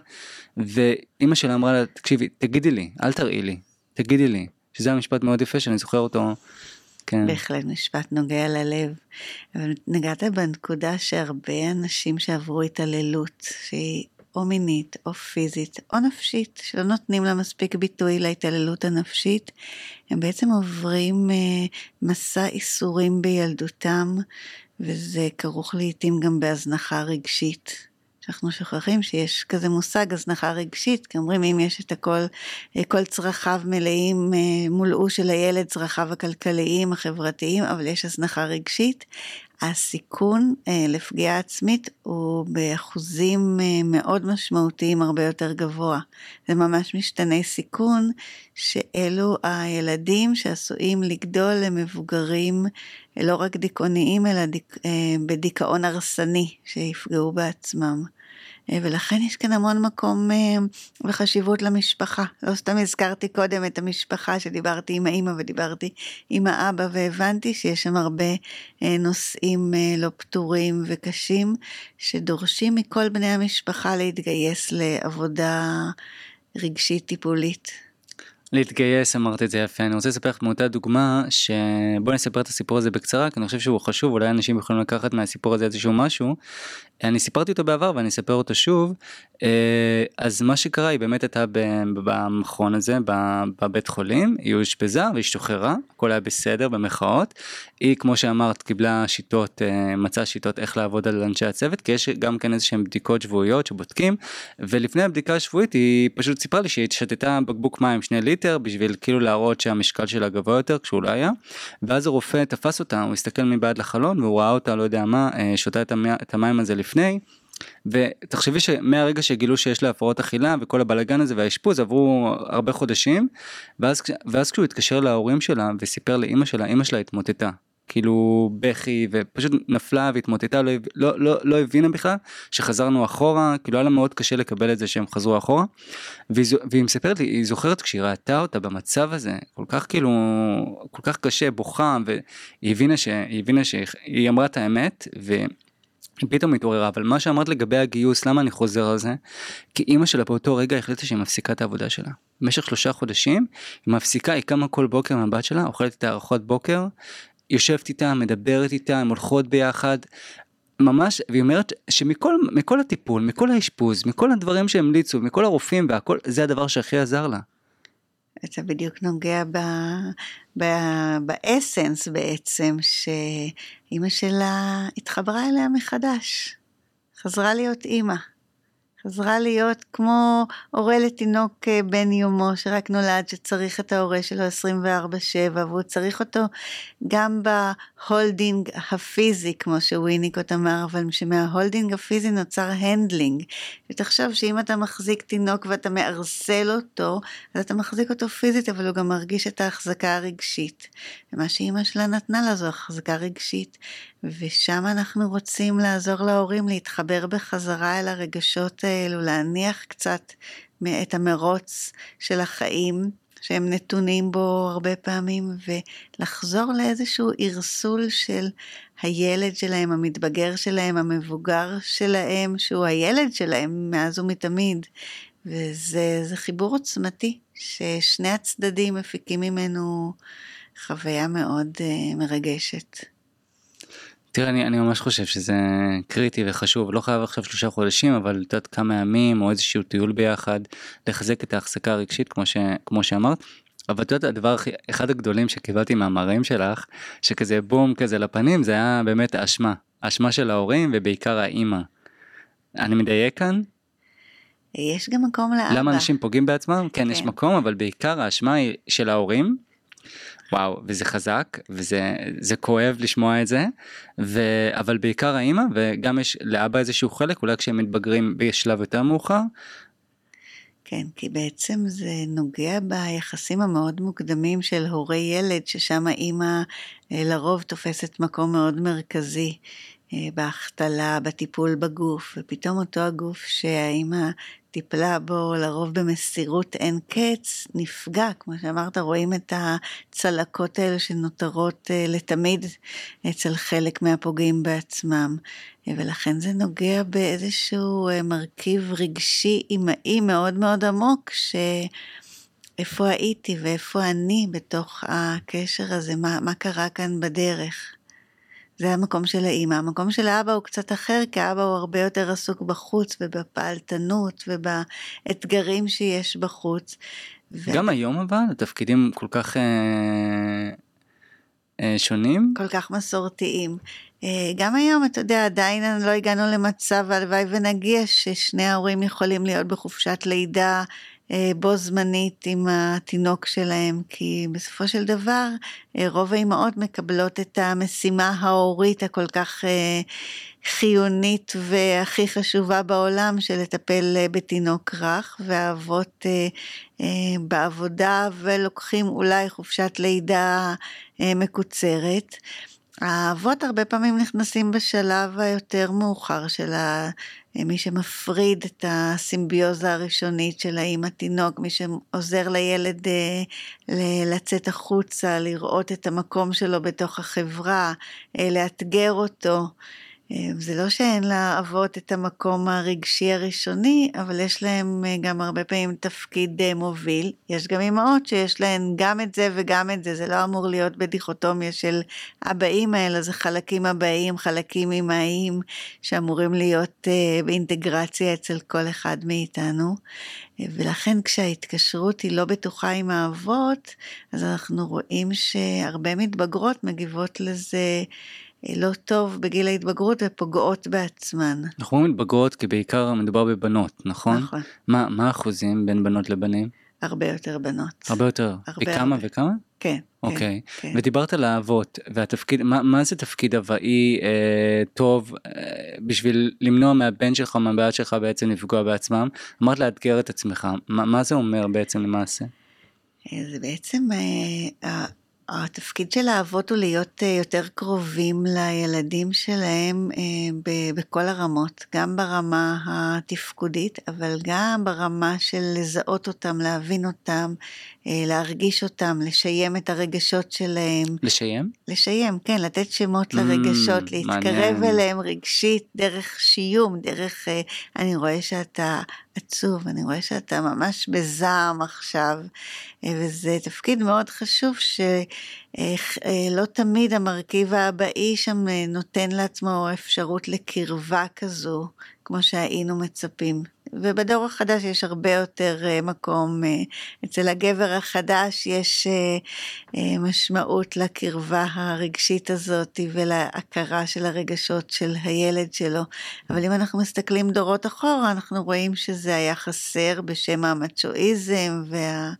ואימא שלה אמרה לה, תקשיבי, תגידי לי, אל תראי לי, תגידי לי, שזה המשפט מאוד יפה שאני זוכר אותו, כן. בהחלט משפט נוגע ללב. אבל נגעת בנקודה שהרבה אנשים שעברו התעללות, שהיא או מינית או פיזית או נפשית, שלא נותנים לה מספיק ביטוי להתעללות הנפשית, הם בעצם עוברים אה, מסע איסורים בילדותם, וזה כרוך לעיתים גם בהזנחה רגשית. שאנחנו שוכחים שיש כזה מושג הזנחה רגשית, כי אומרים אם יש את הכל, אה, כל צרכיו מלאים, אה, מולאו של הילד, צרכיו הכלכליים, החברתיים, אבל יש הזנחה רגשית, הסיכון אה, לפגיעה עצמית הוא באחוזים אה, מאוד משמעותיים הרבה יותר גבוה. זה ממש משתני סיכון שאלו הילדים שעשויים לגדול למבוגרים לא רק דיכאוניים אלא דיק, אה, בדיכאון הרסני שיפגעו בעצמם. אה, ולכן יש כאן המון מקום אה, וחשיבות למשפחה. לא סתם הזכרתי קודם את המשפחה שדיברתי עם האימא ודיברתי עם האבא והבנתי שיש שם הרבה אה, נושאים לא פתורים וקשים שדורשים מכל בני המשפחה להתגייס לעבודה רגשית טיפולית. להתגייס אמרת את זה יפה אני רוצה לספר לך מאותה דוגמה שבוא נספר את הסיפור הזה בקצרה כי אני חושב שהוא חשוב אולי אנשים יכולים לקחת מהסיפור הזה איזשהו משהו. אני סיפרתי אותו בעבר ואני אספר אותו שוב. אז מה שקרה היא באמת הייתה במכון הזה בבית חולים היא אושפזה והשתוחררה הכל היה בסדר במחאות היא כמו שאמרת קיבלה שיטות מצאה שיטות איך לעבוד על אנשי הצוות כי יש גם כן איזה שהם בדיקות שבועיות שבודקים. ולפני הבדיקה השבועית היא פשוט סיפרה לי שהיא שתתה בקבוק מים שני ליטר בשביל כאילו להראות שהמשקל שלה גבוה יותר כשהוא לא היה. ואז הרופא תפס אותה הוא הסתכל מבעד לחלון והוא ראה אותה לא יודע מה שותה את המים הזה לפני ותחשבי שמהרגע שגילו שיש לה הפרעות אכילה וכל הבלאגן הזה והאשפוז עברו הרבה חודשים ואז, ואז כשהוא התקשר להורים שלה וסיפר לאימא שלה אימא שלה התמוטטה כאילו בכי ופשוט נפלה והתמוטטה לא, לא, לא, לא הבינה בכלל שחזרנו אחורה כאילו היה לה מאוד קשה לקבל את זה שהם חזרו אחורה והיא, והיא מספרת לי היא זוכרת כשהיא ראתה אותה במצב הזה כל כך כאילו כל כך קשה בוכה והיא הבינה שהיא הבינה שהיא אמרה את האמת. ו... היא פתאום התעוררה אבל מה שאמרת לגבי הגיוס למה אני חוזר על זה? כי אימא שלה באותו רגע החליטה שהיא מפסיקה את העבודה שלה. במשך שלושה חודשים היא מפסיקה היא קמה כל בוקר עם הבת שלה אוכלת את הארוחות בוקר יושבת איתה מדברת איתה הן הולכות ביחד. ממש והיא אומרת שמכל מכל הטיפול מכל האשפוז מכל הדברים שהמליצו מכל הרופאים והכל זה הדבר שהכי עזר לה. אתה בדיוק נוגע ב, ב, ב essence בעצם, שאימא שלה התחברה אליה מחדש, חזרה להיות אימא. חזרה להיות כמו הורה לתינוק אה, בן יומו שרק נולד, שצריך את ההורה שלו 24/7, והוא צריך אותו גם ב holding הפיזי, כמו שוויניקוט אמר, אבל שמהה holding הפיזי נוצר handling. ותחשוב שאם אתה מחזיק תינוק ואתה מערסל אותו, אז אתה מחזיק אותו פיזית, אבל הוא גם מרגיש את ההחזקה הרגשית. ומה שאימא שלה נתנה לה זו החזקה רגשית. ושם אנחנו רוצים לעזור להורים להתחבר בחזרה אל הרגשות האלו, להניח קצת את המרוץ של החיים שהם נתונים בו הרבה פעמים, ולחזור לאיזשהו ערסול של הילד שלהם, המתבגר שלהם, המבוגר שלהם, שהוא הילד שלהם מאז ומתמיד. וזה חיבור עוצמתי, ששני הצדדים מפיקים ממנו חוויה מאוד uh, מרגשת. תראה, אני, אני ממש חושב שזה קריטי וחשוב, לא חייב עכשיו שלושה חודשים, אבל את יודעת כמה ימים או איזשהו טיול ביחד, לחזק את ההחזקה הרגשית כמו, ש, כמו שאמרת. אבל את יודעת, הדבר הכי, אחד הגדולים שקיבלתי מהמראים שלך, שכזה בום כזה לפנים, זה היה באמת האשמה. האשמה של ההורים ובעיקר האימא. אני מדייק כאן? יש גם מקום לאבא. למה אנשים פוגעים בעצמם? כן, כן, יש מקום, אבל בעיקר האשמה היא של ההורים, וואו וזה חזק וזה כואב לשמוע את זה ו... אבל בעיקר האימא וגם יש לאבא איזשהו חלק אולי כשהם מתבגרים בשלב יותר מאוחר. כן, כי בעצם זה נוגע ביחסים המאוד מוקדמים של הורי ילד, ששם האימא אה, לרוב תופסת מקום מאוד מרכזי. אה, בהחתלה, בטיפול בגוף, ופתאום אותו הגוף שהאימא טיפלה בו לרוב במסירות אין קץ, נפגע, כמו שאמרת, רואים את הצלקות האלה שנותרות אה, לתמיד אצל חלק מהפוגעים בעצמם, אה, ולכן זה נוגע באיזשהו מרכיב רגשי אימהי מאוד מאוד עמוק, ש... איפה הייתי ואיפה אני בתוך הקשר הזה, מה, מה קרה כאן בדרך. זה המקום של האימא. המקום של האבא הוא קצת אחר, כי האבא הוא הרבה יותר עסוק בחוץ ובפעלתנות ובאתגרים שיש בחוץ. גם ו... היום אבל התפקידים כל כך אה, אה, שונים? כל כך מסורתיים. אה, גם היום, אתה יודע, עדיין לא הגענו למצב, הלוואי ונגיע, ששני ההורים יכולים להיות בחופשת לידה בו זמנית עם התינוק שלהם, כי בסופו של דבר אה, רוב האימהות מקבלות את המשימה ההורית הכל כך אה, חיונית והכי חשובה בעולם של לטפל בתינוק רך, והאבות בעבודה ולוקחים אולי חופשת לידה מקוצרת. האבות הרבה פעמים נכנסים בשלב היותר מאוחר של ה... מי שמפריד את הסימביוזה הראשונית של האמא תינוק, מי שעוזר לילד אה, לצאת החוצה, לראות את המקום שלו בתוך החברה, אה, לאתגר אותו. אה, זה לא שאין לאבות את המקום הרגשי הראשוני, אבל יש להם אה, גם הרבה פעמים תפקיד אה, מוביל. יש גם אימהות שיש להן גם את זה וגם את זה, זה לא אמור להיות בדיכוטומיה של אבא אימא, אלא זה חלקים אבאיים, חלקים אימהיים, שאמורים להיות באינטגרציה אצל כל אחד מאיתנו. ולכן כשההתקשרות היא לא בטוחה עם האבות, אז אנחנו רואים שהרבה מתבגרות מגיבות לזה. לא טוב בגיל ההתבגרות ופוגעות בעצמן. אנחנו מתבגרות כי בעיקר מדובר בבנות, נכון? נכון. מה, מה האחוזים בין בנות לבנים? הרבה יותר בנות. הרבה יותר. הרבה וכמה הרבה. וכמה? כן. אוקיי. כן, כן. ודיברת על האבות והתפקיד, מה, מה זה תפקיד אבאי אה, טוב אה, בשביל למנוע מהבן שלך מהבעיה שלך בעצם לפגוע בעצמם? אמרת לאתגר את עצמך, מה, מה זה אומר בעצם למעשה? אה, זה בעצם אה, התפקיד של האבות הוא להיות אה, יותר קרובים לילדים שלהם אה, בכל הרמות, גם ברמה התפקודית, אבל גם ברמה של לזהות אותם, להבין אותם, להרגיש אותם, לשיים את הרגשות שלהם. לשיים? לשיים, כן, לתת שמות לרגשות, mm, להתקרב מעניין. אליהם רגשית, דרך שיום, דרך אני רואה שאתה עצוב, אני רואה שאתה ממש בזעם עכשיו, וזה תפקיד מאוד חשוב שלא תמיד המרכיב האבאי שם נותן לעצמו אפשרות לקרבה כזו, כמו שהיינו מצפים. ובדור החדש יש הרבה יותר אה, מקום, אה, אצל הגבר החדש יש אה, משמעות לקרבה הרגשית הזאת ולהכרה של הרגשות של הילד שלו, אבל אם אנחנו מסתכלים דורות אחורה, אנחנו רואים שזה היה חסר בשם המצ'ואיזם וה...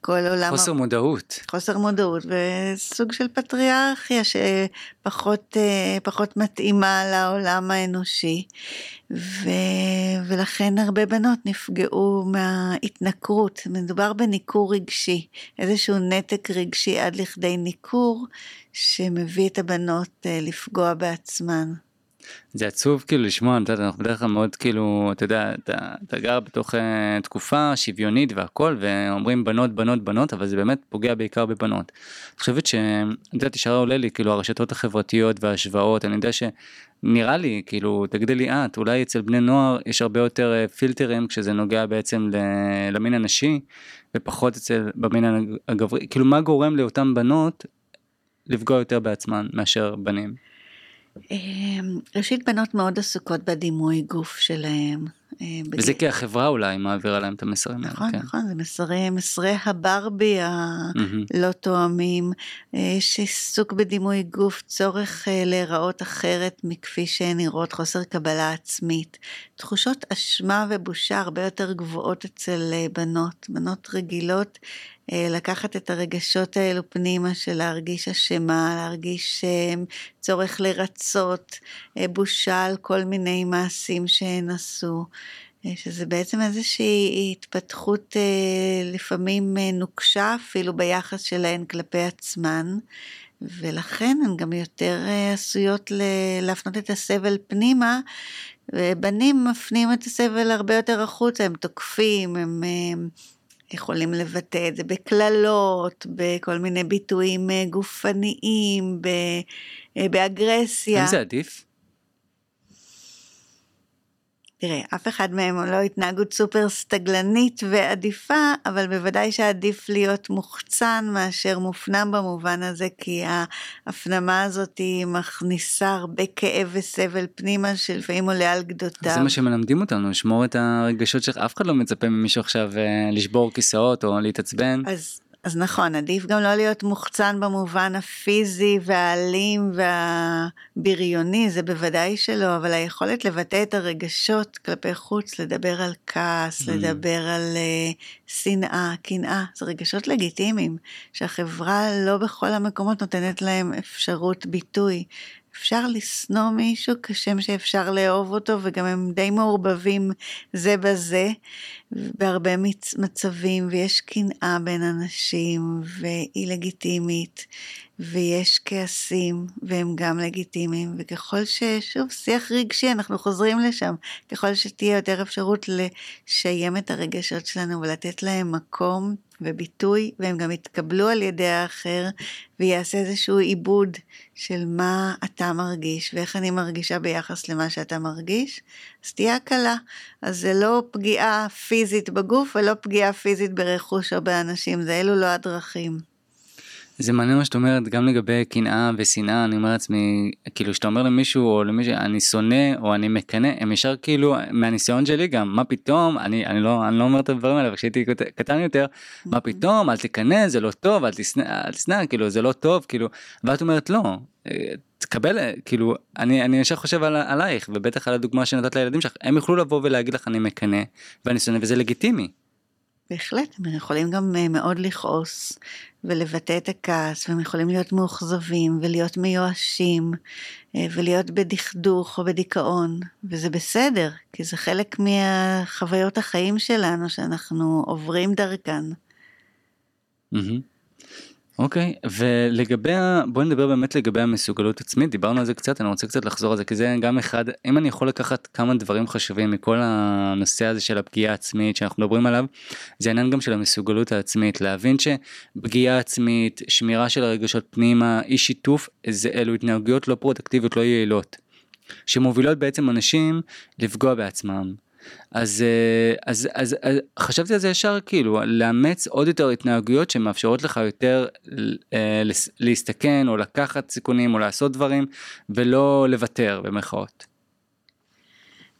כל עולם... חוסר מודעות. חוסר מודעות וסוג של פטריארכיה שפחות פחות מתאימה לעולם האנושי. ו... ולכן הרבה בנות נפגעו מההתנכרות, מדובר בניכור רגשי, איזשהו נתק רגשי עד לכדי ניכור שמביא את הבנות אה, לפגוע בעצמן. זה עצוב כאילו לשמוע, אתה יודע, אנחנו בדרך כלל מאוד כאילו, אתה יודע, אתה, אתה גר בתוך uh, תקופה שוויונית והכל, ואומרים בנות, בנות, בנות, אבל זה באמת פוגע בעיקר בבנות. אני חושבת ש... אני יודע, תשארה עולה לי, כאילו הרשתות החברתיות וההשוואות, אני יודע שנראה לי, כאילו, תגידי לי את, אולי אצל בני נוער יש הרבה יותר uh, פילטרים כשזה נוגע בעצם למין הנשי, ופחות אצל, במין הגברי, כאילו מה גורם לאותן בנות לפגוע יותר בעצמן מאשר בנים? אמ, ראשית בנות מאוד עסוקות בדימוי גוף שלהם. אה, וזה כי החברה אולי מעבירה להם את המסרים האלה. נכון, כן. נכון, זה מסרי, מסרי הברבי הלא תואמים. אה, יש עיסוק בדימוי גוף, צורך אה, להיראות אחרת מכפי שהן נראות, חוסר קבלה עצמית. תחושות אשמה ובושה הרבה יותר גבוהות אצל בנות. בנות רגילות לקחת את הרגשות האלו פנימה של להרגיש אשמה, להרגיש צורך לרצות, בושה על כל מיני מעשים שהן עשו. שזה בעצם איזושהי התפתחות לפעמים נוקשה אפילו ביחס שלהן כלפי עצמן, ולכן הן גם יותר עשויות להפנות את הסבל פנימה, ובנים מפנים את הסבל הרבה יותר החוצה, הם תוקפים, הם... יכולים לבטא את זה בקללות, בכל מיני ביטויים גופניים, באגרסיה. האם זה עדיף? תראה, אף אחד מהם הוא לא התנהגות סופר סטגלנית ועדיפה, אבל בוודאי שעדיף להיות מוחצן מאשר מופנם במובן הזה, כי ההפנמה הזאת היא מכניסה הרבה כאב וסבל פנימה, שלפעמים עולה על גדותיו. זה מה שמלמדים אותנו, לשמור את הרגשות שלך, אף אחד לא מצפה ממישהו עכשיו אה, לשבור כיסאות או להתעצבן. אז אז נכון, עדיף גם לא להיות מוחצן במובן הפיזי והאלים והבריוני, זה בוודאי שלא, אבל היכולת לבטא את הרגשות כלפי חוץ, לדבר על כעס, mm. לדבר על uh, שנאה, קנאה, זה רגשות לגיטימיים, שהחברה לא בכל המקומות נותנת להם אפשרות ביטוי. אפשר לשנוא מישהו כשם שאפשר לאהוב אותו, וגם הם די מעורבבים זה בזה, בהרבה מצבים, ויש קנאה בין אנשים, והיא לגיטימית, ויש כעסים, והם גם לגיטימיים, וככל ששוב, שיח רגשי, אנחנו חוזרים לשם, ככל שתהיה יותר אפשרות לשיים את הרגשות שלנו ולתת להם מקום וביטוי, והם גם יתקבלו על ידי האחר, ויעשה איזשהו עיבוד של מה אתה מרגיש, ואיך אני מרגישה ביחס למה שאתה מרגיש, אז תהיה הקלה. אז זה לא פגיעה פיזית בגוף, ולא פגיעה פיזית ברכוש או באנשים, זה אלו לא הדרכים. זה מעניין מה שאת אומרת גם לגבי קנאה ושנאה אני אומר לעצמי כאילו שאתה אומר למישהו או למישהו אני שונא או אני מקנא הם ישר כאילו מהניסיון שלי גם מה פתאום אני אני לא אני לא אומר את הדברים האלה כשהייתי קטן יותר מה אוקיי. פתאום אל תקנא זה לא טוב אל תשנא אל תשנא כאילו זה לא טוב כאילו ואת אומרת לא אה, תקבל כאילו אני אני ישר חושב על, עלייך ובטח על הדוגמה שנתת לילדים שלך הם יוכלו לבוא ולהגיד לך אני מקנא ואני שונא וזה לגיטימי. בהחלט, הם יכולים גם אה, מאוד לכעוס ולבטא את הכעס, והם יכולים להיות מאוכזבים ולהיות מיואשים אה, ולהיות בדכדוך או בדיכאון, וזה בסדר, כי זה חלק מהחוויות החיים שלנו שאנחנו עוברים דרכן. Mm-hmm. אוקיי, ולגבי, בואי נדבר באמת לגבי המסוגלות עצמית, דיברנו על זה קצת, אני רוצה קצת לחזור על זה, כי זה גם אחד, אם אני יכול לקחת כמה דברים חשובים מכל הנושא הזה של הפגיעה העצמית שאנחנו מדברים עליו, זה העניין גם של המסוגלות העצמית, להבין שפגיעה עצמית, שמירה של הרגשות פנימה, אי שיתוף, זה אלו התנהגויות לא פרודקטיביות, לא יעילות, שמובילות בעצם אנשים לפגוע בעצמם. אז, אה, אז, אז, אז חשבתי על זה ישר כאילו לאמץ עוד יותר התנהגויות שמאפשרות לך יותר אה, להסתכן או לקחת סיכונים או לעשות דברים ולא לוותר במרכאות.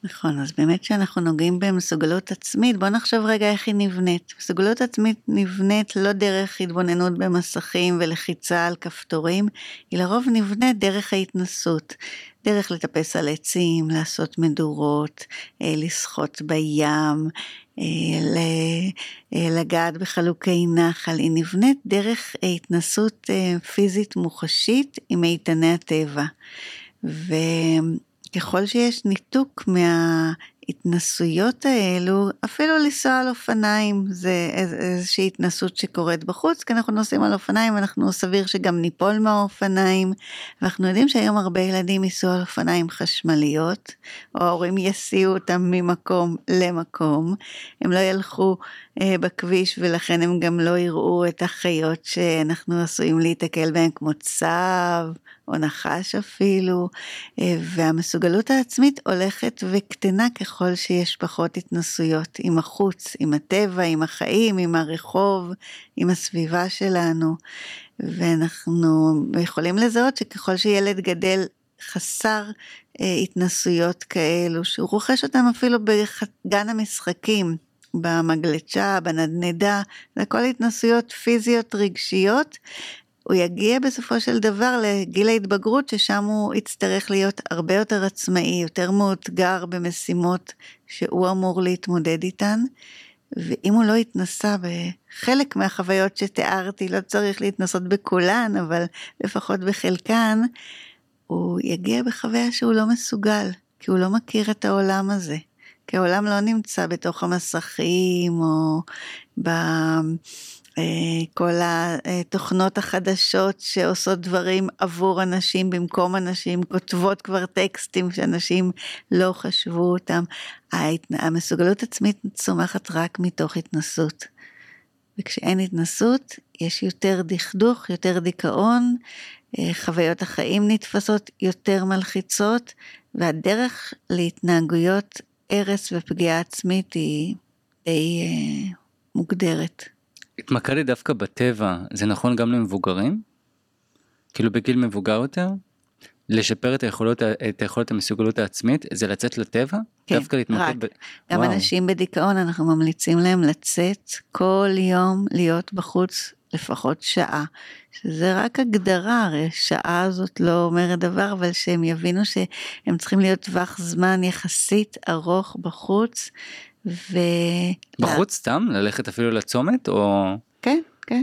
נכון, אז באמת כשאנחנו נוגעים במסוגלות עצמית, בוא נחשוב רגע איך היא נבנית. מסוגלות עצמית נבנית לא דרך התבוננות במסכים ולחיצה על כפתורים, היא לרוב נבנית דרך ההתנסות. דרך לטפס על עצים, לעשות מדורות, אה, לשחות בים, אה, לגעת בחלוקי נחל, היא נבנית דרך התנסות פיזית מוחשית עם איתני הטבע. ו... ככל שיש ניתוק מההתנסויות האלו, אפילו לנסוע על אופניים זה איזושהי התנסות שקורית בחוץ, כי אנחנו נוסעים על אופניים, אנחנו סביר שגם ניפול מהאופניים, ואנחנו יודעים שהיום הרבה ילדים ייסעו על אופניים חשמליות, או ההורים יסיעו אותם ממקום למקום, הם לא ילכו בכביש ולכן הם גם לא יראו את החיות שאנחנו עשויים להיתקל בהם כמו צב. או נחש אפילו, אה, והמסוגלות העצמית הולכת וקטנה ככל שיש פחות התנסויות עם החוץ, עם הטבע, עם החיים, עם הרחוב, עם הסביבה שלנו. ואנחנו יכולים לזהות שככל שילד גדל חסר אה, התנסויות כאלו, שהוא רוכש אותם אפילו בגן המשחקים, במגלשה, בנדנדה, זה הכל התנסויות פיזיות רגשיות הוא יגיע בסופו של דבר לגיל ההתבגרות ששם הוא יצטרך להיות הרבה יותר עצמאי, יותר מאותגר במשימות שהוא אמור להתמודד איתן. ואם הוא לא התנסה בחלק מהחוויות שתיארתי, לא צריך להתנסות בכולן, אבל לפחות בחלקן, הוא יגיע בחוויה שהוא לא מסוגל, כי הוא לא מכיר את העולם הזה. כי העולם לא נמצא בתוך המסכים או ב... אה, כל התוכנות החדשות שעושות דברים עבור אנשים במקום אנשים, כותבות כבר טקסטים שאנשים לא חשבו אותם. המסוגלות עצמית צומחת רק מתוך התנסות. וכשאין התנסות, יש יותר דכדוך, יותר דיכאון, אה, חוויות החיים נתפסות יותר מלחיצות, והדרך להתנהגויות הרס ופגיעה עצמית היא די אה, מוגדרת. התמקדתי דווקא בטבע, זה נכון גם למבוגרים? כאילו בגיל מבוגר יותר? לשפר את היכולות, את היכולת המסוגלות העצמית, זה לצאת לטבע? כן, דווקא להתמקד רק. ב... גם וואו. אנשים בדיכאון, אנחנו ממליצים להם לצאת כל יום להיות בחוץ לפחות שעה. שזה רק הגדרה, הרי שעה הזאת לא אומרת דבר, אבל שהם יבינו שהם צריכים להיות טווח זמן יחסית ארוך בחוץ, ו... בחוץ סתם? ללכת אפילו לצומת או... כן, כן.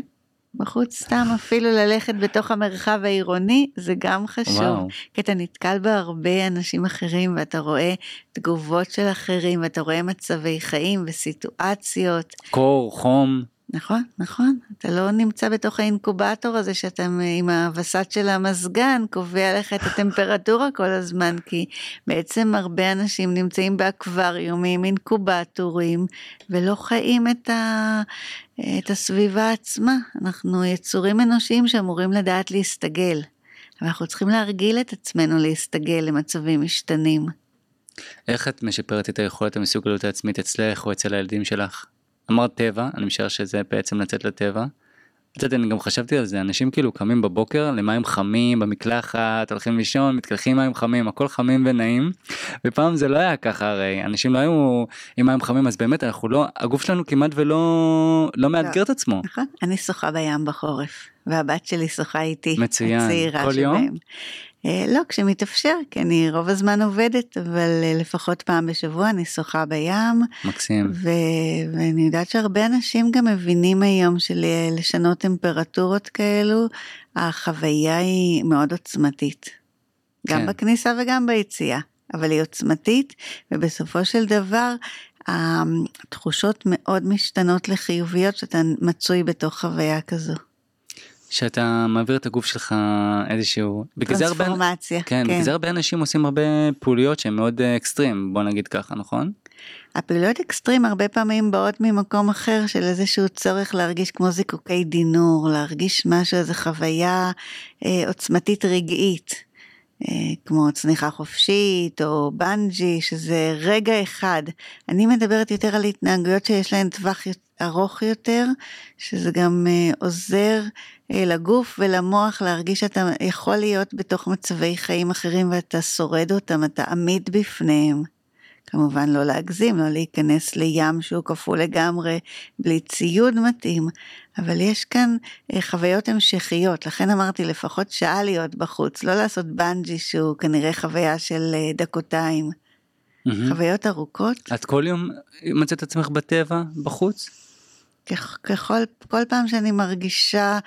בחוץ סתם אפילו ללכת בתוך המרחב העירוני זה גם חשוב. וואו. כי אתה נתקל בהרבה אנשים אחרים ואתה רואה תגובות של אחרים ואתה רואה מצבי חיים וסיטואציות. קור, חום. נכון, נכון. אתה לא נמצא בתוך האינקובטור הזה שאתה עם הווסת של המזגן קובע לך את הטמפרטורה כל הזמן, כי בעצם הרבה אנשים נמצאים באקווריומים, אינקובטורים, ולא חיים את, ה, את הסביבה עצמה. אנחנו יצורים אנושיים שאמורים לדעת להסתגל, אבל אנחנו צריכים להרגיל את עצמנו להסתגל למצבים משתנים. איך את משפרת את היכולת המסוגלות העצמית אצלך או אצל הילדים שלך? אמרת טבע, אני משער שזה בעצם לצאת לטבע. יודעת, אני גם חשבתי על זה, אנשים כאילו קמים בבוקר למים חמים, במקלחת, הולכים לישון, מתקלחים מים חמים, הכל חמים ונעים. ופעם זה לא היה ככה הרי, אנשים לא היו עם מים חמים, אז באמת אנחנו לא, הגוף שלנו כמעט ולא לא מאתגר את עצמו. נכון, אני שוחה בים בחורף, והבת שלי שוחה איתי. מצוין, כל יום? אה, לא, כשמתאפשר, כי אני רוב הזמן עובדת, אבל אה, לפחות פעם בשבוע אני שוחה בים. מקסים. ו... ואני יודעת שהרבה אנשים גם מבינים היום שלשנות טמפרטורות כאלו, החוויה היא מאוד עוצמתית. גם כן. בכניסה וגם ביציאה, אבל היא עוצמתית, ובסופו של דבר, התחושות מאוד משתנות לחיוביות שאתה מצוי בתוך חוויה כזו. שאתה מעביר את הגוף שלך איזשהו טרנספורמציה כן, כן. בגלל זה הרבה אנשים עושים הרבה פעוליות שהן מאוד אה, אקסטרים בוא נגיד ככה נכון. הפעילויות אקסטרים הרבה פעמים באות ממקום אחר של איזשהו צורך להרגיש כמו זיקוקי דינור להרגיש משהו איזה חוויה אה, עוצמתית רגעית. אה, כמו צניחה חופשית או בנג'י שזה רגע אחד. אני מדברת יותר על התנהגויות שיש להן טווח ארוך יותר, שזה גם אה, עוזר אה, לגוף ולמוח להרגיש שאתה יכול להיות בתוך מצבי חיים אחרים ואתה שורד אותם, אתה עמיד בפניהם. כמובן לא להגזים, לא להיכנס לים שהוא קפוא לגמרי, בלי ציוד מתאים, אבל יש כאן אה, חוויות המשכיות, לכן אמרתי לפחות שעה להיות בחוץ, לא לעשות בנג'י שהוא כנראה חוויה של דקותיים. Mm-hmm. חוויות ארוכות. את כל יום מצאת עצמך בטבע, בחוץ? ככל, כל פעם שאני מרגישה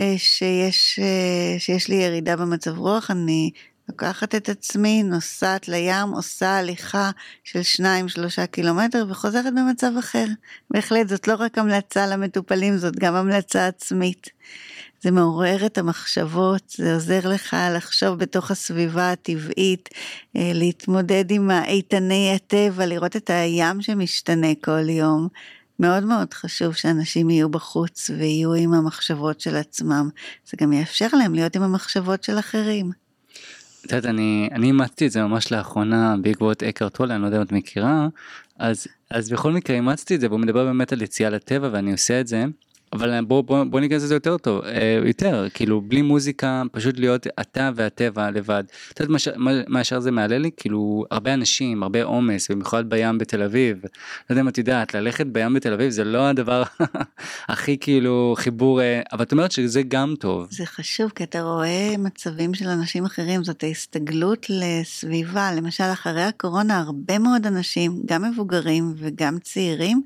אה, שיש, אה, שיש לי ירידה במצב רוח, אני לוקחת את עצמי, נוסעת לים, עושה הליכה של 2-3 קילומטר וחוזרת במצב אחר. בהחלט, זאת לא רק המלצה למטופלים, זאת גם המלצה עצמית. זה מעורר את המחשבות, זה עוזר לך לחשוב בתוך הסביבה הטבעית, אה, להתמודד עם האיתני הטבע, לראות את הים שמשתנה כל יום. מאוד מאוד חשוב שאנשים יהיו בחוץ ויהיו עם המחשבות של עצמם. זה גם יאפשר להם להיות עם המחשבות של אחרים. את יודעת, אני, אימצתי את זה ממש לאחרונה בעקבות אקר טולה, אני לא יודע אם את מכירה, אז, אז בכל מקרה אימצתי את זה, והוא מדבר באמת על יציאה לטבע ואני עושה את זה. אבל בוא, בוא, בוא ניכנס לזה יותר טוב, אה, יותר, כאילו בלי מוזיקה, פשוט להיות אתה והטבע לבד. את יודעת מה ישר זה מעלה לי? כאילו הרבה אנשים, הרבה עומס, במיוחד בים בתל אביב. לא יודע אם את יודעת, ללכת בים בתל אביב זה לא הדבר הכי כאילו חיבור, אה, אבל את אומרת שזה גם טוב. זה חשוב, כי אתה רואה מצבים של אנשים אחרים, זאת ההסתגלות לסביבה. למשל, אחרי הקורונה הרבה מאוד אנשים, גם מבוגרים וגם צעירים,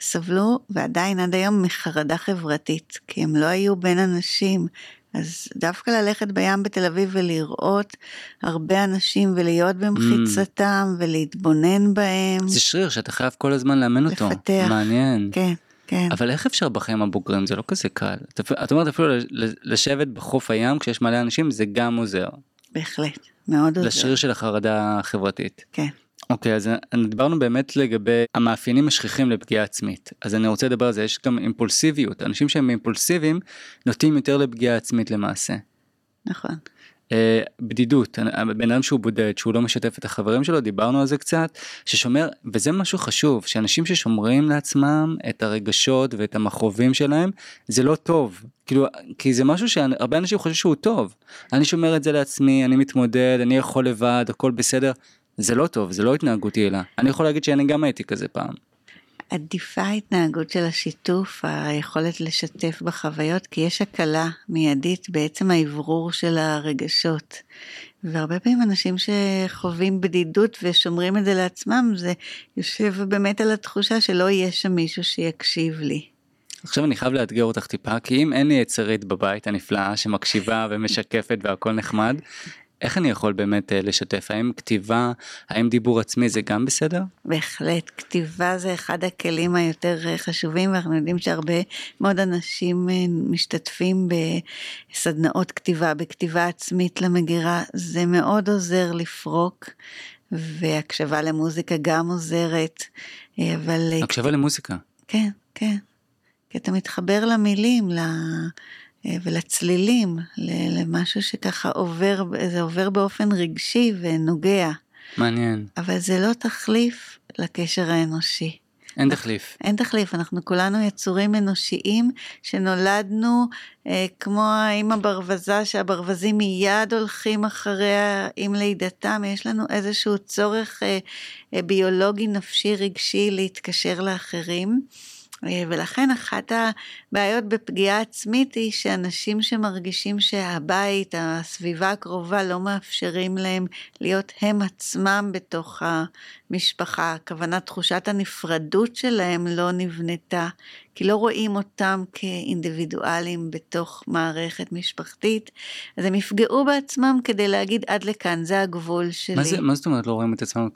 סבלו ועדיין עד היום מחרדה חברתית, כי הם לא היו בין אנשים. אז דווקא ללכת בים בתל אביב ולראות הרבה אנשים ולהיות במחיצתם mm. ולהתבונן בהם. זה שריר שאתה חייב כל הזמן לאמן אותו. לפתח. מעניין. כן, כן. אבל איך אפשר בחיים הבוגרים? זה לא כזה קל. את, את אומרת אפילו לשבת בחוף הים כשיש מלא אנשים זה גם עוזר. בהחלט, מאוד עוזר. לשריר של החרדה החברתית. כן. אוקיי, okay, אז דיברנו באמת לגבי המאפיינים השכיחים לפגיעה עצמית. אז אני רוצה לדבר על זה, יש גם אימפולסיביות. אנשים שהם אימפולסיביים נוטים יותר לפגיעה עצמית למעשה. נכון. Uh, בדידות, בן אדם שהוא בודד, שהוא לא משתף את החברים שלו, דיברנו על זה קצת, ששומר, וזה משהו חשוב, שאנשים ששומרים לעצמם את הרגשות ואת המכרובים שלהם, זה לא טוב. כאילו, כי זה משהו שהרבה אנשים חושבים שהוא טוב. אני שומר את זה לעצמי, אני מתמודד, אני יכול לבד, הכל בסדר. זה לא טוב, זה לא התנהגות יעילה. אני יכול להגיד שאני גם הייתי כזה פעם. עדיפה ההתנהגות של השיתוף, היכולת לשתף בחוויות, כי יש הקלה מיידית בעצם האוורור של הרגשות. והרבה פעמים אנשים שחווים בדידות ושומרים את זה לעצמם, זה יושב באמת על התחושה שלא יהיה שם מישהו שיקשיב לי. עכשיו אני חייב לאתגר אותך טיפה, כי אם אין לי יצרית בבית הנפלאה שמקשיבה ומשקפת והכל נחמד, איך אני יכול באמת אה, לשתף? האם כתיבה, האם דיבור עצמי זה גם בסדר? בהחלט, כתיבה זה אחד הכלים היותר אה, חשובים ואנחנו יודעים שהרבה מאוד אנשים אה, משתתפים בסדנאות כתיבה, בכתיבה עצמית למגירה, זה מאוד עוזר לפרוק. והקשבה למוזיקה גם עוזרת, אבל... הקשבה למוזיקה. כן, כן. כי אתה מתחבר למילים, אה, ולצלילים, למשהו שככה עובר, זה עובר באופן רגשי ונוגע. מעניין. אבל זה לא תחליף לקשר האנושי. אין תחליף. אין תחליף, אנחנו כולנו יצורים אנושיים שנולדנו אה, כמו האמא ברווזה, שהברווזים מיד הולכים אחריה עם לידתם, יש לנו איזשהו צורך אה, אה, ביולוגי, נפשי, רגשי להתקשר לאחרים. אה, ולכן אחת הבעיות בפגיעה עצמית היא שאנשים שמרגישים שהבית, הסביבה הקרובה לא מאפשרים להם להיות הם עצמם בתוך המשפחה, הכוונה תחושת הנפרדות שלהם לא נבנתה, כי לא רואים אותם כאינדיבידואלים בתוך מערכת משפחתית, אז הם יפגעו בעצמם כדי להגיד עד לכאן, זה הגבול שלי. מה, זה, מה זאת אומרת לא רואים את עצמם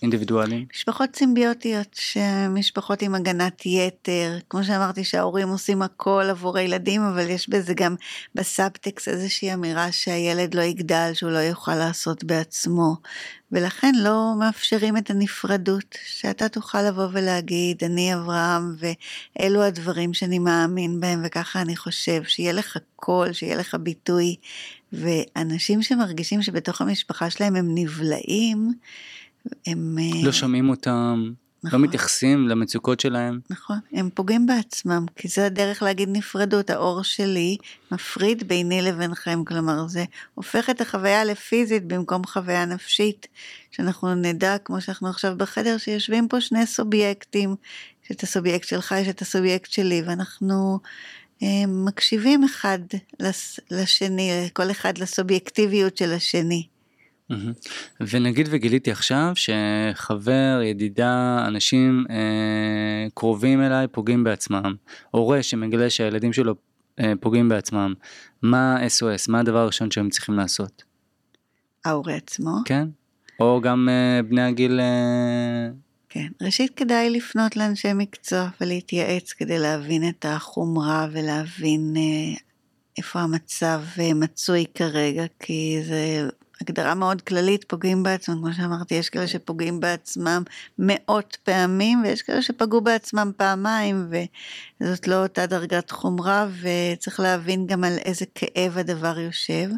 כאינדיבידואלים? משפחות סימביוטיות, שמשפחות עם הגנת יתר, כמו שאמרתי שההורים עושים הכל עבור הילדים, אבל יש בזה גם בסאבטקסט איזושהי אמירה שהילד לא יגדל, שהוא לא יוכל לעשות בעצמו. ולכן לא מאפשרים את הנפרדות, שאתה תוכל לבוא ולהגיד, אני אברהם ואלו הדברים שאני מאמין בהם וככה אני חושב, שיהיה לך קול, שיהיה לך ביטוי, ואנשים שמרגישים שבתוך המשפחה שלהם הם נבלעים, הם... לא שומעים אותם. נכון. לא מתייחסים למצוקות שלהם. נכון, הם פוגעים בעצמם, כי זה הדרך להגיד נפרדות, האור שלי מפריד ביני לבינכם, כלומר זה הופך את החוויה לפיזית במקום חוויה נפשית, שאנחנו נדע, כמו שאנחנו עכשיו בחדר, שיושבים פה שני סובייקטים, יש את הסובייקט שלך, יש את הסובייקט שלי, ואנחנו אה, מקשיבים אחד לס, לשני, כל אחד לסובייקטיביות של השני. ונגיד וגיליתי עכשיו שחבר, ידידה, אנשים אה, קרובים אליי פוגעים בעצמם. הורה שמגלה שהילדים שלו אה, פוגעים בעצמם. מה SOS? מה הדבר הראשון שהם צריכים לעשות? ההורה עצמו. כן? או גם אה, בני הגיל... אה, כן, ראשית כדאי לפנות לאנשי מקצוע ולהתייעץ כדי להבין את החומרה ולהבין אה, איפה המצב אה, מצוי כרגע, כי זה הגדרה מאוד כללית, פוגעים בעצמם, כמו שאמרתי, יש כאלה שפוגעים בעצמם מאות פעמים, ויש כאלה שפגעו בעצמם פעמיים, וזאת לא אותה דרגת חומרה, וצריך להבין גם על איזה כאב הדבר יושב.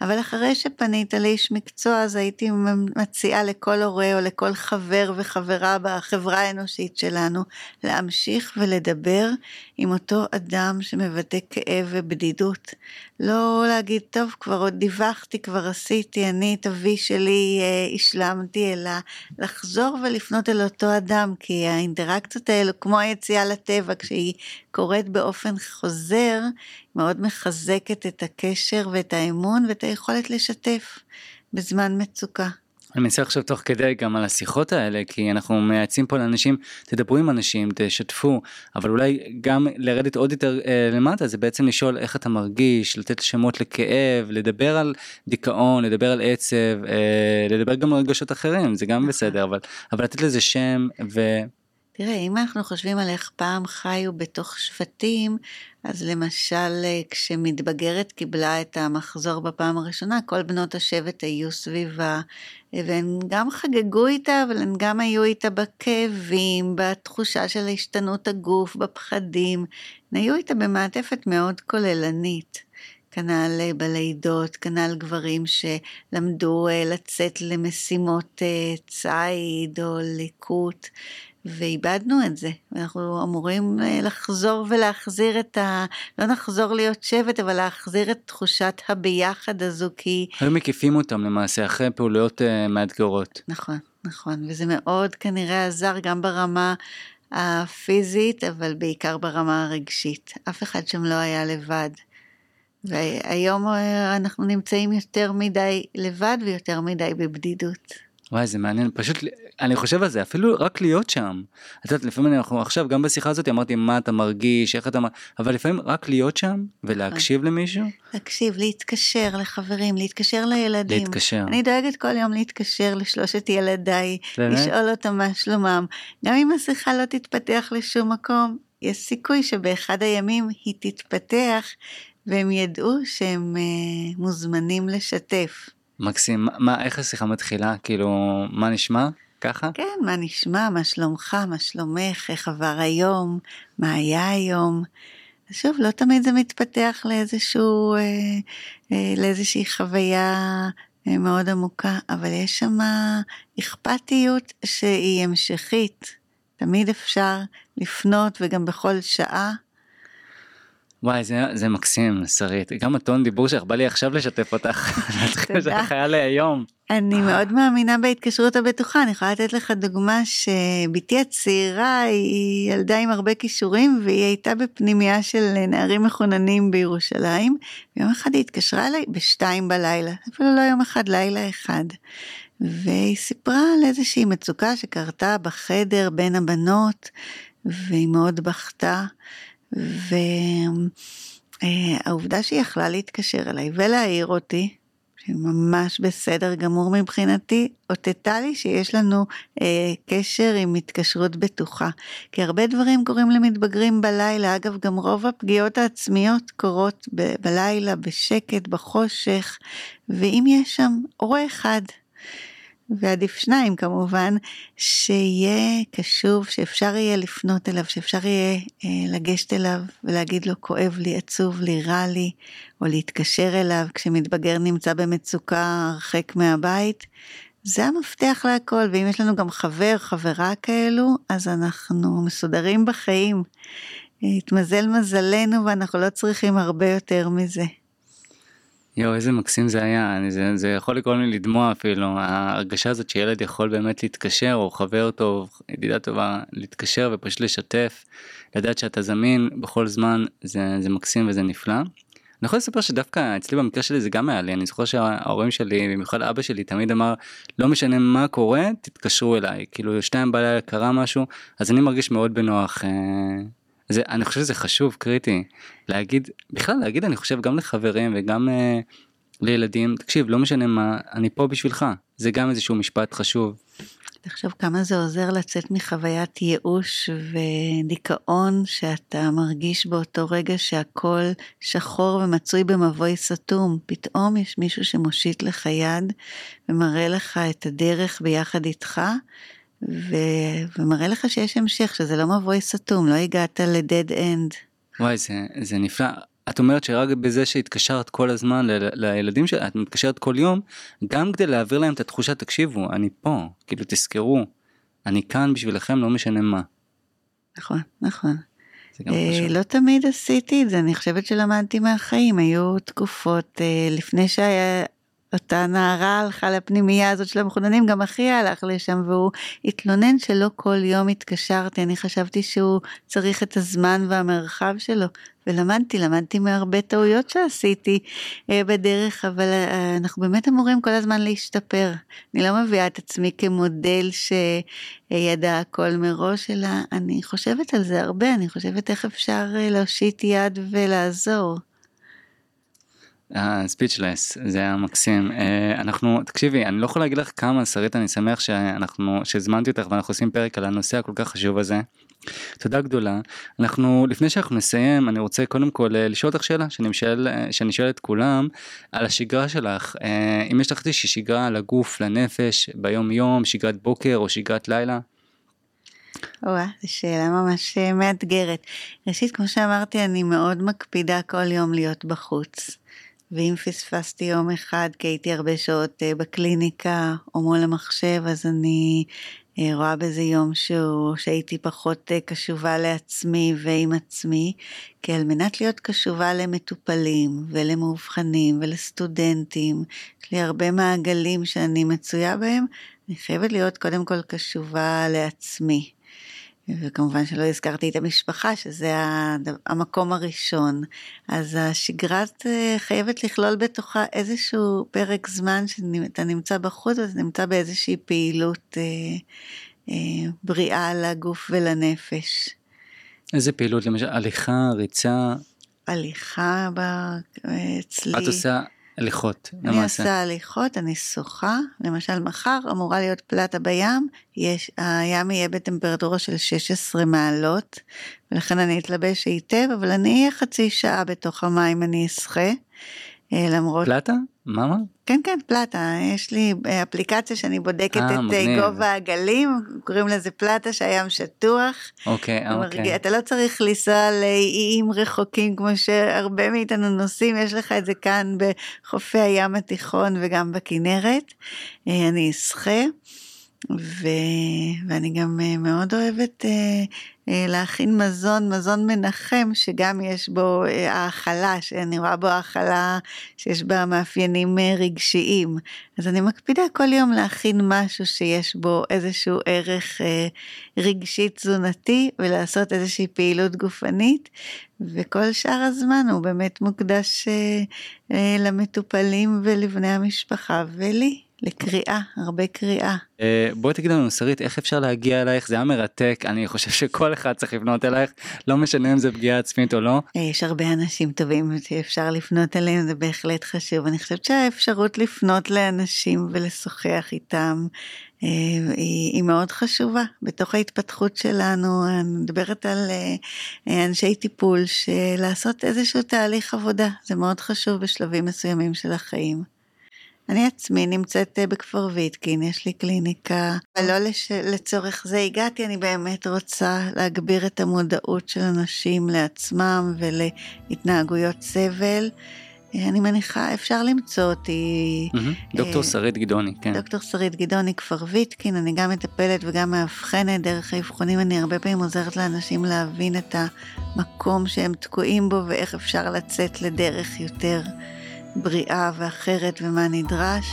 אבל אחרי שפנית לאיש מקצוע, אז הייתי מציעה לכל הורה או לכל חבר וחברה בחברה האנושית שלנו, להמשיך ולדבר עם אותו אדם שמבטא כאב ובדידות. לא להגיד, טוב, כבר עוד דיווחתי, כבר עשיתי, אני את אבי שלי אה, השלמתי, אלא לחזור ולפנות אל אותו אדם, כי האינטראקציות האלו, כמו היציאה לטבע, כשהיא קורית באופן חוזר, מאוד מחזקת את הקשר ואת האמון ואת היכולת לשתף בזמן מצוקה. אני מנסה לחשוב תוך כדי גם על השיחות האלה, כי אנחנו מייעצים פה לאנשים, תדברו עם אנשים, תשתפו, אבל אולי גם לרדת עוד יותר אה, למטה, זה בעצם לשאול איך אתה מרגיש, לתת שמות לכאב, לדבר על דיכאון, לדבר על עצב, אה, לדבר גם על רגשות אחרים, זה גם בסדר, אבל, אבל לתת לזה שם ו... תראה, אם אנחנו חושבים על איך פעם חיו בתוך שבטים, אז למשל אה, כשמתבגרת קיבלה את המחזור בפעם הראשונה, כל בנות השבט היו סביבה, והן גם חגגו איתה, אבל הן גם היו איתה בכאבים, בתחושה של השתנות הגוף, בפחדים, הן היו איתה במעטפת מאוד כוללנית. כנ"ל אה, בלידות, כנ"ל גברים שלמדו אה, לצאת למשימות ציד או ליקוט. ואיבדנו את זה, אנחנו אמורים אה, לחזור ולהחזיר את ה... לא נחזור להיות שבט, אבל להחזיר את תחושת הביחד הזו, כי... היו מקיפים אותם למעשה אחרי פעולות uh, מאתגרות. נכון, נכון, וזה מאוד כנראה עזר גם ברמה הפיזית, אבל בעיקר ברמה הרגשית. אף אחד שם לא היה לבד. והיום אה, אנחנו נמצאים יותר מדי לבד ויותר מדי בבדידות. וואי זה מעניין פשוט אני חושב על זה אפילו רק להיות שם. את יודעת לפעמים אנחנו עכשיו גם בשיחה הזאת אמרתי מה אתה מרגיש איך אתה אבל לפעמים רק להיות שם ולהקשיב למישהו. להקשיב להתקשר לחברים להתקשר לילדים. להתקשר. אני דואגת כל יום להתקשר לשלושת ילדיי לשאול אותם מה שלומם גם אם השיחה לא תתפתח לשום מקום יש סיכוי שבאחד הימים היא תתפתח והם ידעו שהם uh, מוזמנים לשתף. מקסים, מה, איך השיחה מתחילה? כאילו, מה נשמע? ככה? כן, מה נשמע, מה שלומך, מה שלומך, איך עבר היום, מה היה היום. שוב, לא תמיד זה מתפתח לאיזשהו, אה, אה, לאיזושהי חוויה אה, מאוד עמוקה, אבל יש שם אכפתיות שהיא המשכית. תמיד אפשר לפנות וגם בכל שעה וואי זה, זה מקסים שרית גם הטון דיבור שלך בא לי עכשיו לשתף אותך. תודה. חיה להיום. אני מאוד מאמינה בהתקשרות הבטוחה אני יכולה לתת לך דוגמה שבתי הצעירה היא ילדה עם הרבה כישורים והיא הייתה בפנימייה של נערים מחוננים בירושלים. יום אחד היא התקשרה אליי בשתיים בלילה אפילו לא יום אחד לילה אחד. והיא סיפרה על איזושהי מצוקה שקרתה בחדר בין הבנות והיא מאוד בכתה. והעובדה שהיא יכלה להתקשר אליי ולהעיר אותי, שהיא ממש בסדר גמור מבחינתי, אותתה לי שיש לנו אה, קשר עם התקשרות בטוחה. כי הרבה דברים קורים למתבגרים בלילה, אגב גם רוב הפגיעות העצמיות קורות ב- בלילה, בשקט, בחושך, ואם יש שם הורה אחד ועדיף שניים כמובן, שיהיה קשוב, שאפשר יהיה לפנות אליו, שאפשר יהיה אה, לגשת אליו ולהגיד לו כואב לי, עצוב לי, רע לי, או להתקשר אליו כשמתבגר נמצא במצוקה הרחק מהבית, זה המפתח להכל, ואם יש לנו גם חבר, חברה כאלו, אז אנחנו מסודרים בחיים. התמזל מזלנו ואנחנו לא צריכים הרבה יותר מזה. יואו, איזה מקסים זה היה, אני, זה, זה יכול לקרוא לי לדמוע אפילו, ההרגשה הזאת שילד יכול באמת להתקשר, או חבר טוב, ידידה טובה, להתקשר ופשוט לשתף, לדעת שאתה זמין בכל זמן, זה, זה מקסים וזה נפלא. אני יכול לספר שדווקא אצלי במקרה שלי זה גם היה לי, אני זוכר שההורים שלי, במיוחד אבא שלי, תמיד אמר, לא משנה מה קורה, תתקשרו אליי, כאילו שתיים בלילה קרה משהו, אז אני מרגיש מאוד בנוח. אה, זה, אני חושב שזה חשוב, קריטי, להגיד, בכלל להגיד אני חושב גם לחברים וגם אה, לילדים, תקשיב, לא משנה מה, אני פה בשבילך, זה גם איזשהו משפט חשוב. תחשוב כמה זה עוזר לצאת מחוויית ייאוש ודיכאון שאתה מרגיש באותו רגע שהכל שחור ומצוי במבוי סתום. פתאום יש מישהו שמושיט לך יד ומראה לך את הדרך ביחד איתך, ו... ומראה לך שיש המשך, שזה לא מבוי סתום, לא הגעת לדד אנד. וואי, זה, זה נפלא. את אומרת שרק בזה שהתקשרת כל הזמן ל- לילדים שלך, את מתקשרת כל יום, גם כדי להעביר להם את התחושה, תקשיבו, אני פה, כאילו תזכרו, אני כאן בשבילכם, לא משנה מה. נכון, נכון. אה, לא תמיד עשיתי את זה, אני חושבת שלמדתי מהחיים, היו תקופות אה, לפני שהיה אותה נערה הלכה לפנימייה הזאת של המחוננים, גם אחי הלך לשם והוא התלונן שלא כל יום התקשרתי, אני חשבתי שהוא צריך את הזמן והמרחב שלו, ולמדתי, למדתי מהרבה טעויות שעשיתי אה, בדרך, אבל אה, אנחנו באמת אמורים כל הזמן להשתפר. אני לא מביאה את עצמי כמודל שידע הכל מראש, אלא אני חושבת על זה הרבה, אני חושבת איך אפשר אה, להושיט יד ולעזור. ספיצ'לס זה היה מקסים uh, אנחנו תקשיבי אני לא יכול להגיד לך כמה שרית אני שמח שאנחנו שהזמנתי אותך ואנחנו עושים פרק על הנושא הכל כך חשוב הזה. תודה גדולה אנחנו לפני שאנחנו נסיים אני רוצה קודם כל אה, לשאול אותך שאלה שאני שואל אה, שאני שואל את כולם על השגרה שלך אם יש לך איזושהי שגרה לגוף לנפש ביום יום שגרת בוקר או שגרת לילה. וואה, זו שאלה ממש מאתגרת. ראשית, כמו שאמרתי, אני מאוד מקפידה כל יום להיות בחוץ. ואם פספסתי יום אחד כי הייתי הרבה שעות אה, בקליניקה או מול המחשב, אז אני אה, רואה בזה יום שהוא, שהייתי פחות אה, קשובה לעצמי ועם עצמי, כי על מנת להיות קשובה למטופלים ולמאובחנים ולסטודנטים, יש לי הרבה מעגלים שאני מצויה בהם, אני חייבת להיות קודם כל קשובה לעצמי. וכמובן שלא הזכרתי את המשפחה, שזה המקום הראשון. אז השגרה אה, חייבת לכלול בתוכה איזשהו פרק זמן שאתה נמצא בחוץ ואתה נמצא באיזושהי פעילות אה, אה, בריאה לגוף ולנפש. איזה פעילות? למשל הליכה, ריצה? הליכה אצלי. את עושה הליכות, אני למעשה. עושה הליכות, אני שוחה, למשל מחר אמורה להיות פלטה בים, יש, הים יהיה בטמפרטורה של 16 מעלות, ולכן אני אתלבש היטב, אבל אני אהיה חצי שעה בתוך המים, אני אשחה, למרות... פלטה? מה אמרת? כן, כן, פלטה. יש לי אפליקה שאני בודקת 아, אה, את אה, מגניב. גובה הגלים, קוראים לזה פלטה שהים שטוח. אוקיי, אוקיי. אתה לא צריך לנסוע לאיים רחוקים כמו שהרבה מאיתנו נוסעים, יש לך את זה כאן בחופי הים התיכון וגם בכנרת. אני אשחה. ו... ואני גם אה, מאוד אוהבת אה, אה, להכין מזון, מזון מנחם, שגם יש בו האכלה, שאני רואה בו האכלה שיש בה מאפיינים רגשיים. אז אני מקפידה כל יום להכין משהו שיש בו איזשהו ערך רגשי תזונתי, ולעשות איזושהי פעילות גופנית, וכל שאר הזמן הוא באמת מוקדש למטופלים ולבני המשפחה ולי. לקריאה, הרבה קריאה. אה, בואי תגיד לנו שרית איך אפשר להגיע אלייך זה היה מרתק אני חושב שכל אחד צריך לפנות אלייך לא משנה אם זה פגיעה עצמית או לא. אה, יש הרבה אנשים טובים שאפשר לפנות אליהם זה בהחלט חשוב אני חושבת שהאפשרות לפנות לאנשים ולשוחח איתם אה, היא, היא מאוד חשובה בתוך ההתפתחות שלנו אני מדברת על אנשי טיפול שלעשות איזשהו תהליך עבודה זה מאוד חשוב בשלבים מסוימים של החיים. אני עצמי נמצאת אה, בכפר ויטקין, יש לי קליניקה, אבל לא לש... לצורך זה הגעתי, אני באמת רוצה להגביר את המודעות של אנשים לעצמם ולהתנהגויות סבל. אני מניחה, אפשר למצוא אותי. דוקטור שרית גדעוני, כן. דוקטור שרית גדעוני כפר ויטקין, אני גם מטפלת וגם מאבחנת דרך האבחונים, אני הרבה פעמים עוזרת לאנשים להבין את המקום שהם תקועים בו ואיך אפשר לצאת לדרך יותר בריאה ואחרת ומה נדרש.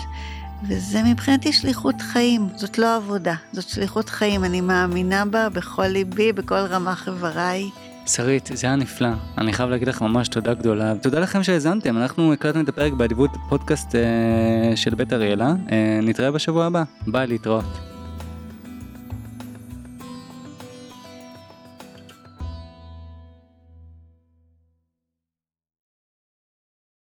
וזה מבחינתי שליחות חיים, זאת לא עבודה, זאת שליחות חיים, אני מאמינה בה בכל ליבי, בכל רמ"ח איבריי. שרית, זה היה נפלא. אני חייב להגיד לך ממש תודה גדולה. תודה לכם שהאזנתם, אנחנו הקלטנו את הפרק באדיבות פודקאסט אה, של בית אריאלה. אה, נתראה בשבוע הבא. ביי, להתראות.